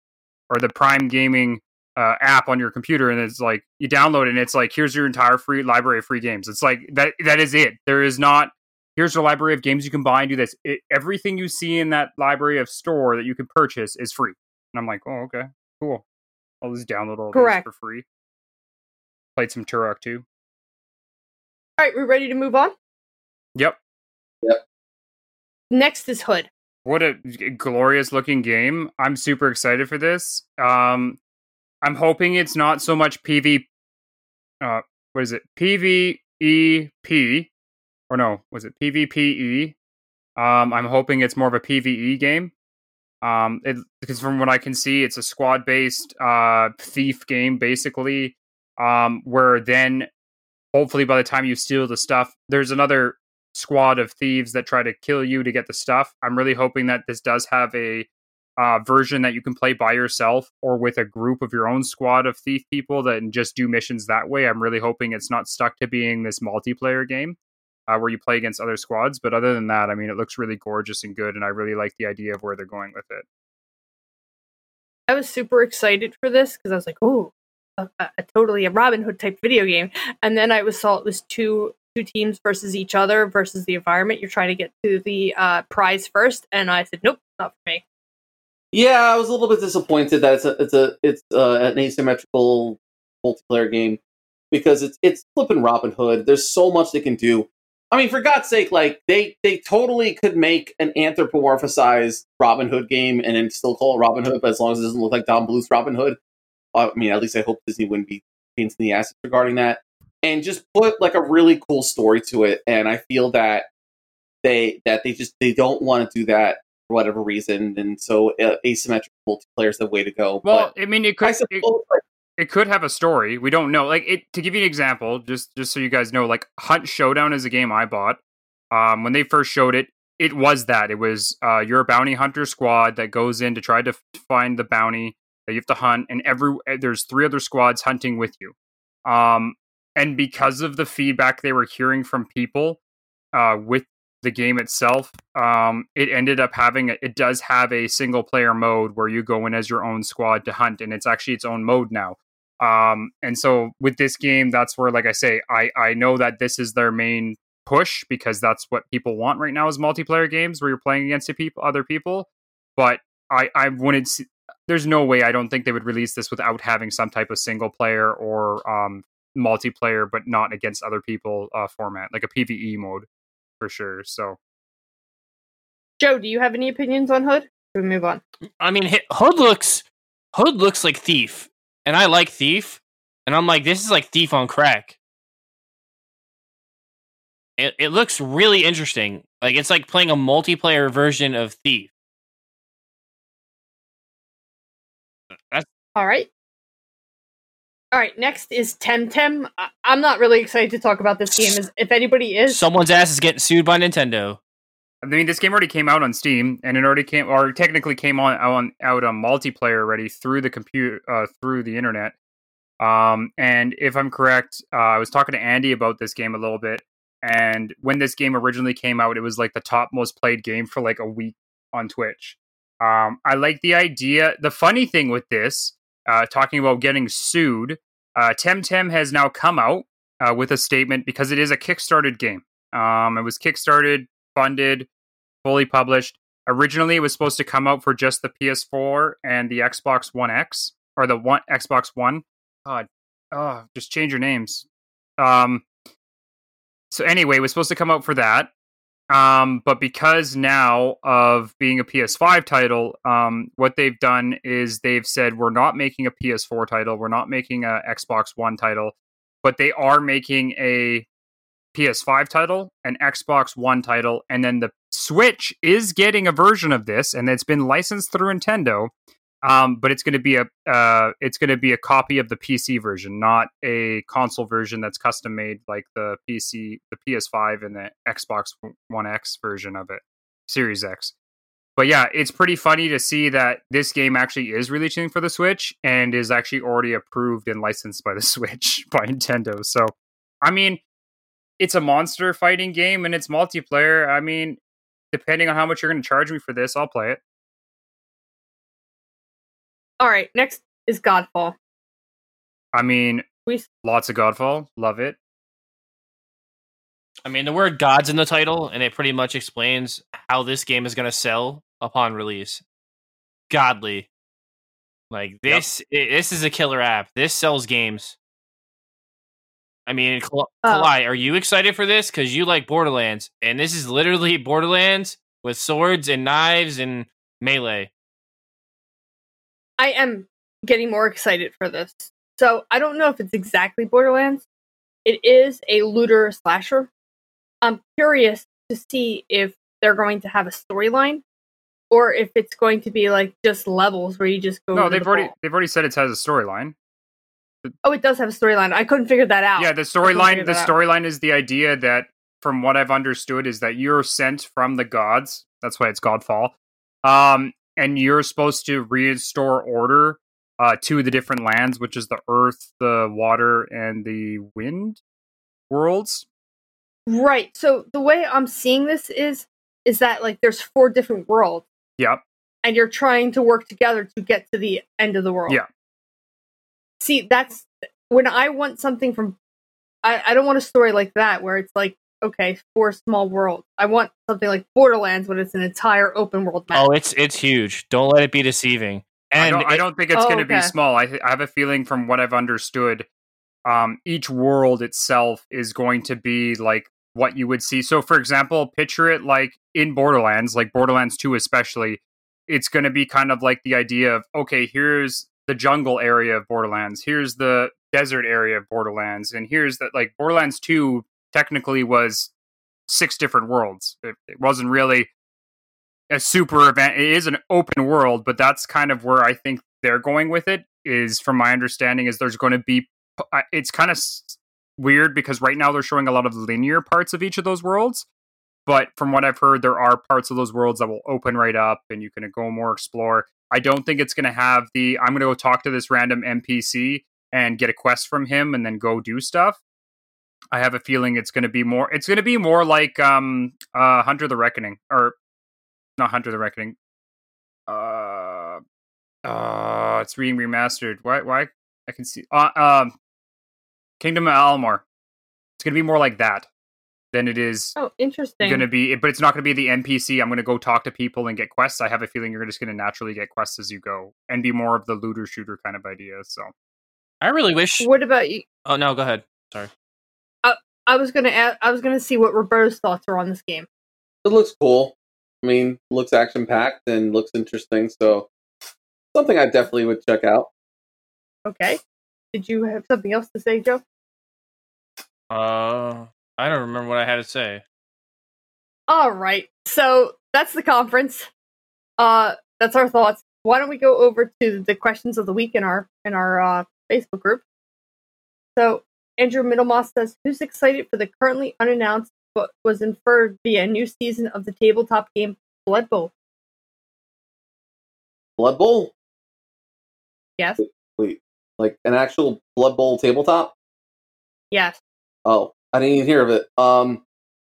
or the Prime Gaming uh, app on your computer," and it's like you download it, and it's like, "Here's your entire free library of free games." It's like that. That is it. There is not. Here's a library of games you can buy and do this. It, everything you see in that library of store that you can purchase is free. And I'm like, oh, okay, cool. I'll just download all Correct. these for free. Played some Turok too. All right, we're ready to move on. Yep. Yep. Next is Hood. What a glorious looking game. I'm super excited for this. Um I'm hoping it's not so much PV uh what is it? PvEP or no, was it PvPE? Um I'm hoping it's more of a PvE game. Um it because from what I can see it's a squad based uh thief game basically um where then hopefully by the time you steal the stuff there's another squad of thieves that try to kill you to get the stuff. I'm really hoping that this does have a uh, version that you can play by yourself or with a group of your own squad of thief people that and just do missions that way. I'm really hoping it's not stuck to being this multiplayer game uh, where you play against other squads. But other than that, I mean, it looks really gorgeous and good, and I really like the idea of where they're going with it. I was super excited for this because I was like, oh, a, a, totally a Robin Hood type video game. And then I was saw it was two two teams versus each other versus the environment. You're trying to get to the uh, prize first, and I said, nope, not for me. Yeah, I was a little bit disappointed that it's a it's a it's uh, an asymmetrical multiplayer game because it's it's flipping Robin Hood. There's so much they can do. I mean, for God's sake, like they they totally could make an anthropomorphized Robin Hood game and then still call it Robin Hood, but as long as it doesn't look like Don Bluth's Robin Hood. I mean, at least I hope Disney wouldn't be pains in the ass regarding that, and just put like a really cool story to it. And I feel that they that they just they don't want to do that for whatever reason, and so uh, asymmetrical multiplayer is the way to go. Well, but I mean, it could it, like, it could have a story. We don't know. Like it to give you an example, just just so you guys know, like Hunt Showdown is a game I bought. Um, when they first showed it, it was that it was uh, you're a bounty hunter squad that goes in to try to find the bounty you have to hunt, and every eh, there's three other squads hunting with you. Um, and because of the feedback they were hearing from people uh, with the game itself, um, it ended up having a, it does have a single player mode where you go in as your own squad to hunt, and it's actually its own mode now. Um, and so with this game, that's where, like I say, I I know that this is their main push because that's what people want right now is multiplayer games where you're playing against people, other people. But I I wouldn't. See, there's no way I don't think they would release this without having some type of single player or um multiplayer, but not against other people uh, format, like a PVE mode for sure. So Joe, do you have any opinions on Hood? Should we move on? I mean, Hood looks Hood looks like Thief, and I like Thief, and I'm like, this is like Thief on crack. It it looks really interesting. Like it's like playing a multiplayer version of Thief. All right. All right. Next is Temtem. I- I'm not really excited to talk about this game. As if anybody is, someone's ass is getting sued by Nintendo. I mean, this game already came out on Steam, and it already came, or technically came on on out on multiplayer already through the computer, uh, through the internet. Um, and if I'm correct, uh, I was talking to Andy about this game a little bit, and when this game originally came out, it was like the top most played game for like a week on Twitch. Um, I like the idea. The funny thing with this, uh, talking about getting sued, uh, Temtem has now come out uh, with a statement because it is a kickstarted game. Um, it was kickstarted, funded, fully published. Originally, it was supposed to come out for just the PS4 and the Xbox One X or the one Xbox One. God, oh, just change your names. Um, so anyway, it was supposed to come out for that. Um, but because now of being a PS5 title, um, what they've done is they've said we're not making a PS4 title, we're not making a Xbox One title, but they are making a PS5 title, an Xbox One title, and then the Switch is getting a version of this, and it's been licensed through Nintendo. Um, but it's going to be a uh, it's going to be a copy of the PC version, not a console version that's custom made like the PC, the PS5, and the Xbox One X version of it, Series X. But yeah, it's pretty funny to see that this game actually is releasing for the Switch and is actually already approved and licensed by the *laughs* Switch by Nintendo. So, I mean, it's a monster fighting game and it's multiplayer. I mean, depending on how much you're going to charge me for this, I'll play it. All right. Next is Godfall. I mean, We lots of Godfall, love it. I mean, the word "God's" in the title, and it pretty much explains how this game is going to sell upon release. Godly, like this. i- this is a killer app. This sells games. I mean, Kal- Uh, Kalai, are you excited for this? Because you like Borderlands, and this is literally Borderlands with swords and knives and melee. I am getting more excited for this. So I don't know if it's exactly Borderlands. It is a looter slasher. I'm curious to see if they're going to have a storyline or if it's going to be like just levels where you just go. No, they've the already ball. they've already said it has a storyline. Oh, it does have a storyline. I couldn't figure that out. Yeah, the storyline the storyline is the idea that from what I've understood is that you're sent from the gods. That's why it's Godfall. Um and you're supposed to restore order uh to the different lands, which is the earth, the water and the wind worlds. Right. So the way I'm seeing this is is that like there's four different worlds Yep. and you're trying to work together to get to the end of the world. Yeah. See, that's when I want something from I, I don't want a story like that where it's like, okay, four small worlds. I want something like Borderlands when it's an entire open world map. Oh, it's it's huge. Don't let it be deceiving. I And don't, I don't think it's Oh, going to be small. I, th- I have a feeling from what I've understood, um, each world itself is going to be like what you would see. So, for example, picture it like in Borderlands, like Borderlands 2 especially. It's going to be kind of like the idea of okay, here's the jungle area of Borderlands, here's the desert area of Borderlands, and here's that like Borderlands 2 technically was six different worlds. It, it wasn't really a super event. It is an open world, but that's kind of where I think they're going with it. Is from my understanding is there's going to be. It's kind of weird because right now they're showing a lot of linear parts of each of those worlds, but from what I've heard, there are parts of those worlds that will open right up and you can go more explore. I don't think it's going to have the. I'm going to go talk to this random NPC and get a quest from him and then go do stuff. I have a feeling it's going to be more. It's going to be more like um uh Hunter the Reckoning or not Hunter the Reckoning. Uh, uh, it's being remastered. Why? Why? I can see. Uh, um, Kingdom of Amalur. It's gonna be more like that than it is Oh, interesting. going to be, but it's not going to be the NPC. I'm going to go talk to people and get quests. I have a feeling you're just going to naturally get quests as you go and be more of the looter shooter kind of idea. So I really wish. What about you? Oh no, go ahead. Sorry. I was gonna add, I was gonna see what Roberto's thoughts are on this game. It looks cool. I mean, looks action packed and looks interesting. So something I definitely would check out. Okay. Did you have something else to say, Joe? Uh, I don't remember what I had to say. All right. So that's the conference. Uh, that's our thoughts. Why don't we go over to the questions of the week in our in our uh, Facebook group? So Andrew Middlemoss says, "Who's excited for the currently unannounced but was inferred via a new season of the tabletop game Blood Bowl?" Blood Bowl? Yes. Wait, like an actual Blood Bowl tabletop? Yes. Oh, I didn't even hear of it. Um,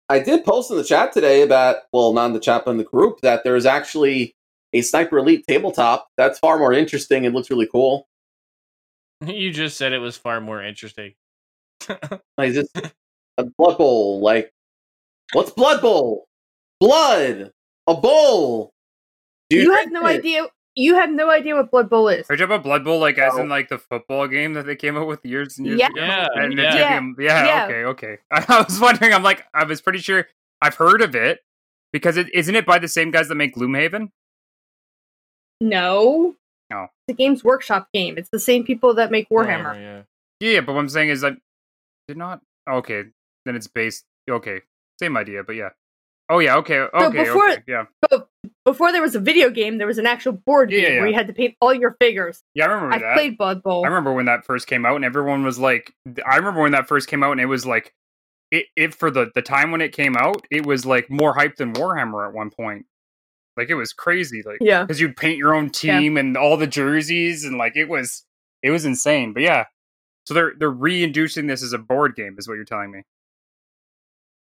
I did post in the chat today that, well, not in the chat, but in the group, that there's actually a Sniper Elite tabletop. That's far more interesting and looks really cool. *laughs* You just said it was far more interesting. Like just a Blood Bowl. Like, what's Blood Bowl? Blood, a bowl. Do You, have no it? idea. You have no idea what Blood Bowl is. are you talking about Blood Bowl, like as in like the football game that they came out with years and years Yeah. ago? Yeah, And yeah. it yeah, Yeah. okay, okay. *laughs* I was wondering. I'm like, I was pretty sure I've heard of it because it isn't it by the same guys that make Gloomhaven? No. No. It's a Games Workshop game. It's the same people that make Warhammer. Oh, yeah. Yeah, but what I'm saying is that did not. Okay, then it's based. Okay, same idea, but yeah. Oh yeah, okay, okay, before- okay, yeah, Before there was a video game, there was an actual board Yeah, game yeah, where you had to paint all your figures. yeah. I remember I that. played Blood Bowl. I remember when that first came out, and everyone was like, I remember when that first came out, and it was like, it, it for the the time when it came out, it was like more hype than Warhammer at one point. Like it was crazy, like Yeah. because you'd paint your own team and all the jerseys, and like it was it was insane. But yeah, so they're they're reintroducing this as a board game, is what you're telling me.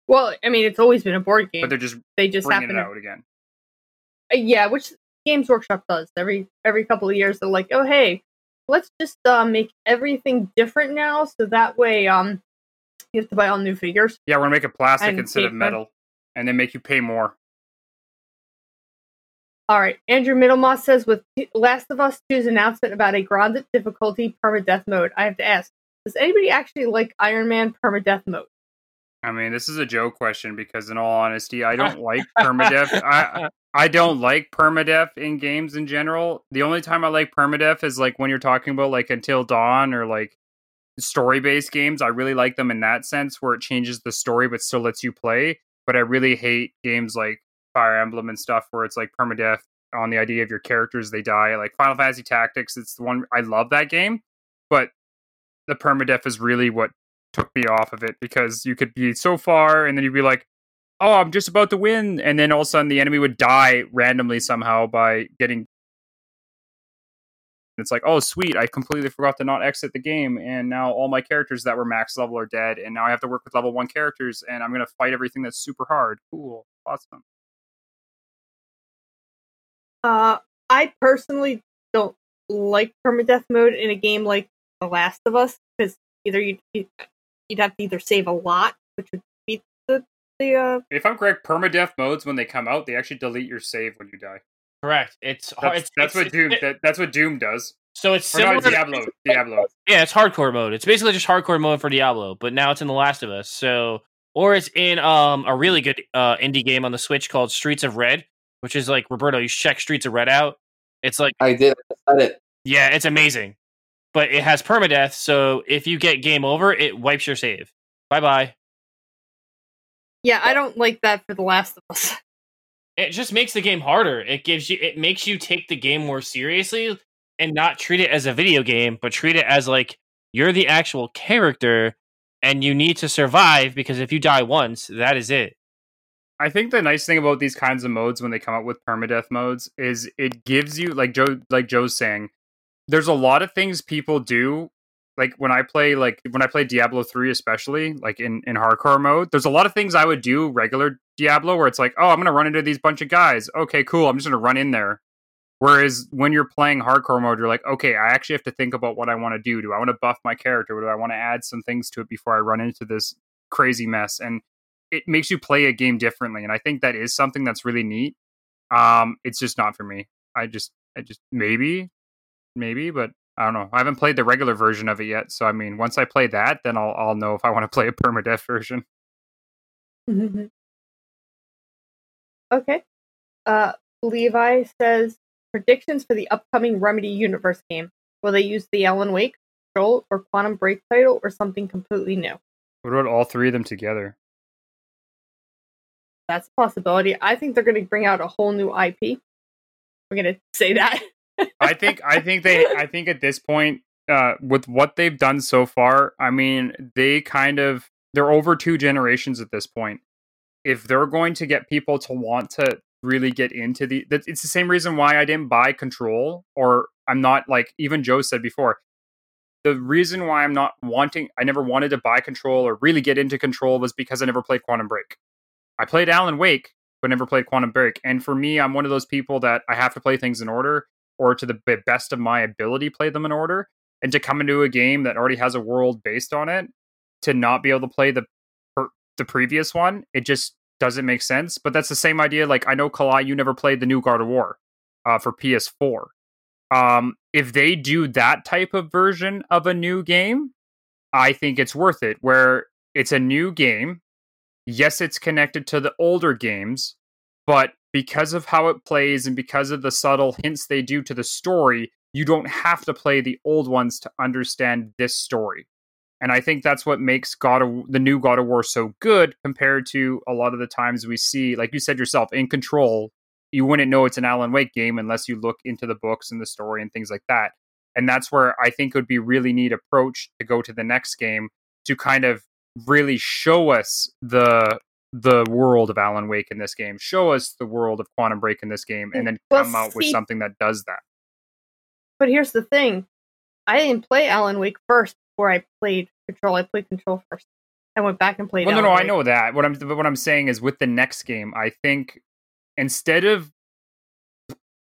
Well, I mean, it's always been a board game. But they're just they just bringing happen it to, out again. Uh, yeah, which Games Workshop does every every couple of years. They're like, oh hey, let's just uh, make everything different now, so that way um you have to buy all new figures. Yeah, we're gonna make it plastic instead of metal, and then make you pay more. All right, Andrew Middlemoss says with Last of Us 2's announcement about a grounded difficulty permadeath mode, I have to ask: Does anybody actually like Iron Man permadeath mode? I mean, this is a Joe question because, in all honesty, I don't like *laughs* permadeath. I I don't like permadeath in games in general. The only time I like permadeath is like when you're talking about like Until Dawn or like story based games. I really like them in that sense where it changes the story but still lets you play. But I really hate games like Fire Emblem and stuff where it's like permadeath on the idea of your characters they die. Like Final Fantasy Tactics, it's the one I love that game, but the permadeath is really what took me off of it because you could be so far and then you'd be like, oh, I'm just about to win. And then all of a sudden the enemy would die randomly somehow by getting. It's like, oh, sweet. I completely forgot to not exit the game. And now all my characters that were max level are dead. And now I have to work with level one characters and I'm going to fight everything that's super hard. Cool. Awesome. Uh, I personally don't like permadeath mode in a game like The Last of Us because either you'd you'd have to either save a lot, which would beat the the uh, If I'm correct, permadeath modes, when they come out, they actually delete your save when you die. Correct. It's hard. That's, It's, that's it's- what Doom. it- that, that's what Doom does. so it's Or similar. not to- Diablo. Diablo. Yeah, it's hardcore mode. It's basically just hardcore mode for Diablo, but now it's in The Last of Us. So, or it's in um a really good uh indie game on the Switch called Streets of Red, which is like Roberto. You check Streets of Red out. It's like I did. I said it. yeah, it's amazing, but it has permadeath. So if you get game over, it wipes your save. Bye bye. yeah. I don't like that for The Last of Us. *laughs* It just makes the game harder. It gives you it makes you take the game more seriously and not treat it as a video game, but treat it as like you're the actual character and you need to survive because if you die once, that is it. I think the nice thing about these kinds of modes when they come out with permadeath modes is it gives you like Joe like Joe's saying, there's a lot of things people do. Like when I play like when I play Diablo 3 especially, like in, in hardcore mode, there's a lot of things I would do regular Diablo where it's like, oh, I'm gonna run into these bunch of guys. Okay, cool. I'm just gonna run in there. Whereas when you're playing hardcore mode, you're like, okay, I actually have to think about what I want to do. Do I want to buff my character? Do I want to add some things to it before I run into this crazy mess? And it makes you play a game differently. And I think that is something that's really neat. Um, it's just not for me. I just, I just maybe, maybe, but I don't know. I haven't played the regular version of it yet. So I mean, once I play that, then I'll, I'll know if I *laughs* want to play a permadeath version. *laughs* okay. Uh, Levi says predictions for the upcoming Remedy Universe game. Will they use the Alan Wake, Control, or Quantum Break title, or something completely new? What about all three of them together? That's a possibility. I think they're going to bring out a whole new IP. We're going to say that. I think I think they I think at this point uh with what they've done so far, I mean, they kind of they're over two generations at this point. If they're going to get people to want to really get into the it's the same reason why I didn't buy Control or I'm not like even Joe said before. The reason why I'm not wanting I never wanted to buy Control or really get into Control was because I never played Quantum Break. I played Alan Wake, but never played Quantum Break. And for me, I'm one of those people that I have to play things in order or to the best of my ability play them in order. And to come into a game that already has a world based on it, to not be able to play the the previous one, it just doesn't make sense. But that's the same idea. Like I know Kalai, you never played the new God of War uh, for PS4. Um, if they do that type of version of a new game, I think it's worth it. Where it's a new game, yes, it's connected to the older games, but because of how it plays and because of the subtle hints they do to the story, you don't have to play the old ones to understand this story. And I think that's what makes God of the new God of War so good compared to a lot of the times we see, like you said yourself, in Control, you wouldn't know it's an Alan Wake game unless you look into the books and the story and things like that. And that's where I think it would be really neat approach to go to the next game to kind of really show us the the world of Alan Wake in this game, show us the world of Quantum Break in this game, and mm, then Well, come out with something that does that. But here's the thing I didn't play Alan Wake first before I played Control. I played Control first. I went back and played Well, no, Alan no, I Wake. know that. What I'm what I'm saying is with the next game, I think instead of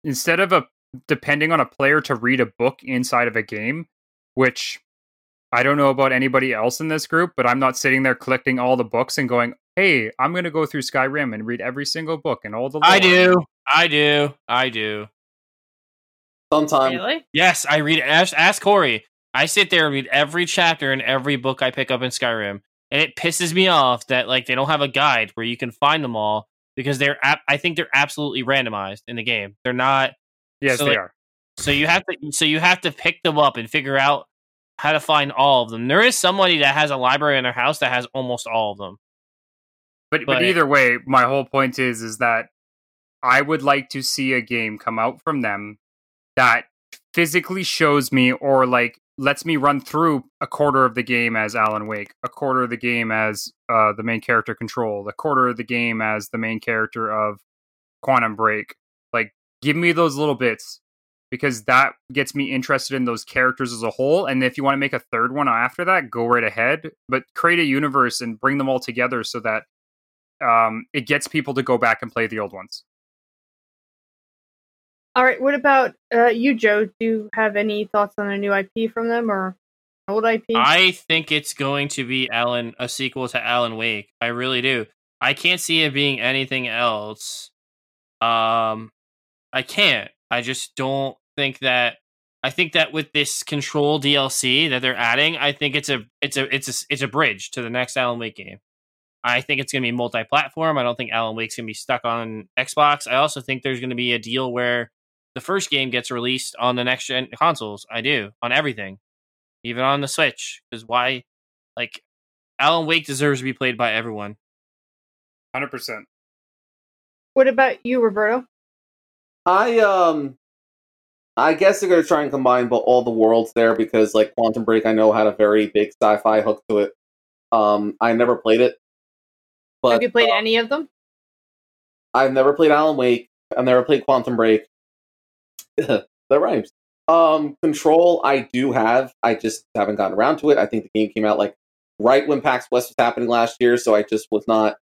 instead of a depending on a player to read a book inside of a game, which I don't know about anybody else in this group, but I'm not sitting there collecting all the books and going, "Hey, I'm going to go through Skyrim and read every single book and all the." I do. I do. I do. Sometimes. Really? Yes, I read. Ask, ask Corey. I sit there and read every chapter in every book I pick up in Skyrim, and it pisses me off that like they don't have a guide where you can find them all because they're. Ap- I think they're absolutely randomized in the game. They're not. Yes, So, they like, are. So you have to. So you have to pick them up and figure out how to find all of them. There is somebody that has a library in their house that has almost all of them. But, but But- either way, my whole point is is that I would like to see a game come out from them that physically shows me or like lets me run through a quarter of the game as Alan Wake, a quarter of the game as uh, the main character Control, a quarter of the game as the main character of Quantum Break. Like, give me those little bits because that gets me interested in those characters as a whole. And if you want to make a third one after that, go right ahead. But create a universe and bring them all together so that um, it gets people to go back and play the old ones. All right. What about uh, you, Joe? Do you have any thoughts on a new IP from them or old IP? I think it's going to be Alan a sequel to Alan Wake. I really do. I can't see it being anything else. Um I can't. I just don't think that I think that with this control DLC that they're adding, I think it's a it's a it's a it's a bridge to the next Alan Wake game. I think it's going to be multi-platform. I don't think Alan Wake's going to be stuck on Xbox. I also think there's going to be a deal where the first game gets released on the next gen consoles. I do on everything even on the Switch. Because why, like, Alan Wake deserves to be played by everyone. 100%. what about you, Roberto? I um I guess they're gonna try and combine but all the worlds there because like Quantum Break I know had a very big sci-fi hook to it. Um I never played it. But have you played uh, any of them? I've never played Alan Wake. I've never played Quantum Break. *laughs* that rhymes. Um, Control, I do have. I just haven't gotten around to it. I think the game came out like right when PAX West was happening last year, so I just was not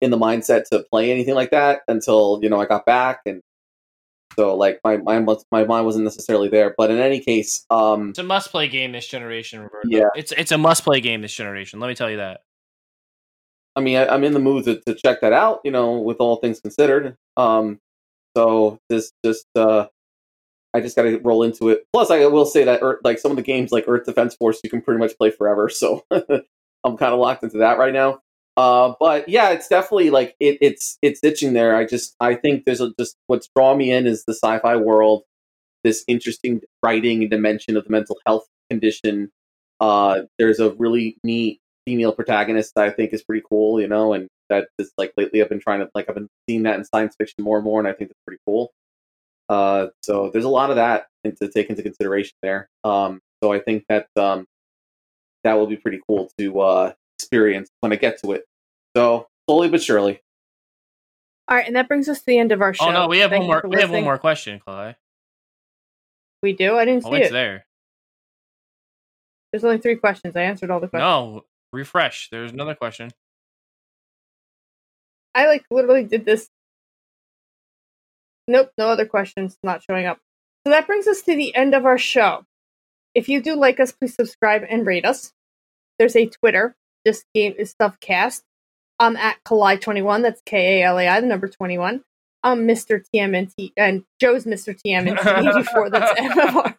in the mindset to play anything like that until you know I got back and So like my my my mind wasn't necessarily there. But in any case, um, It's a must play game this generation, Roberto. Yeah. It's it's a must play game this generation. Let me tell you that. I mean, I, I'm in the mood to, to check that out. You know, with all things considered. Um, so this just uh, I just got to roll into it. Plus, I will say that Earth, like some of the games like Earth Defense Force, you can pretty much play forever. *laughs* So *laughs* I'm kind of locked into that right now. Uh, but yeah, it's definitely like it, it's it's itching there. I just I think there's a, just what's drawing me in is the sci-fi world, this interesting writing and dimension of the mental health condition. Uh, there's a really neat female protagonist that I think is pretty cool, you know, and that is like lately I've been trying to like I've been seeing that in science fiction more and more, and I think that's pretty cool. Uh, so there's a lot of that to take into consideration there. Um, so I think that um, that will be pretty cool to uh, experience when I get to it. So slowly but surely. All right, and that brings us to the end of our show. Oh no, we have Thank one more. for We have one more question, Clay. We do. I didn't oh, see Oh, it's it. there. There's only three questions. I answered all the questions. No, refresh. There's another question. I like literally did this. Nope, no other questions. Not showing up. So that brings us to the end of our show. If you do like us, please subscribe and rate us. There's a Twitter, just game is stuff cast. I'm at Kalai21. That's K A L A I, the number 21. I'm Mr. TMNT, and Joe's Mr. TMNT84. That's *laughs* MMR.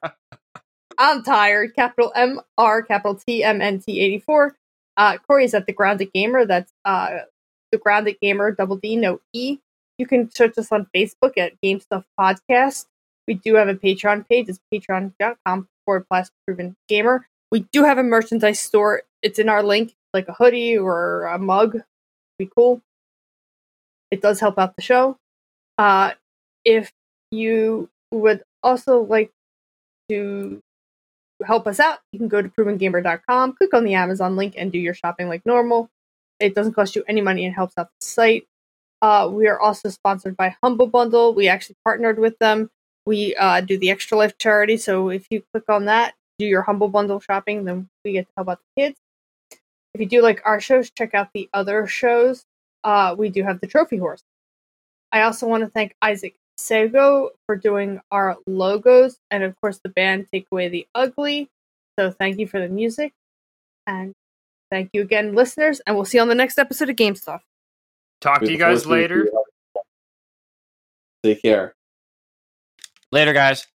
I'm tired. Capital M R, capital T M N T 84. Uh, Corey's at the Grounded Gamer. That's uh, the Grounded Gamer, double D, no E. You can search us on Facebook at Game Stuff Podcast. We do have a Patreon page. It's patreon.com forward slash proven gamer. We do have a merchandise store. It's in our link, like a hoodie or a mug. Be cool. It does help out the show. Uh, if you would also like to help us out, you can go to provengamer.com, click on the Amazon link, and do your shopping like normal. It doesn't cost you any money and helps out the site. Uh, we are also sponsored by Humble Bundle. We actually partnered with them. We uh, do the Extra Life charity. So if you click on that, do your Humble Bundle shopping, then we get to help out the kids. If you do like our shows, check out the other shows. Uh, we do have the Trophy Horse. I also want to thank Isaac Sego for doing our logos and, of course, the band Take Away the Ugly. So thank you for the music. And thank you again, listeners. And we'll see you on the next episode of Game Stuff. Talk to you guys later. Take care. Later, guys.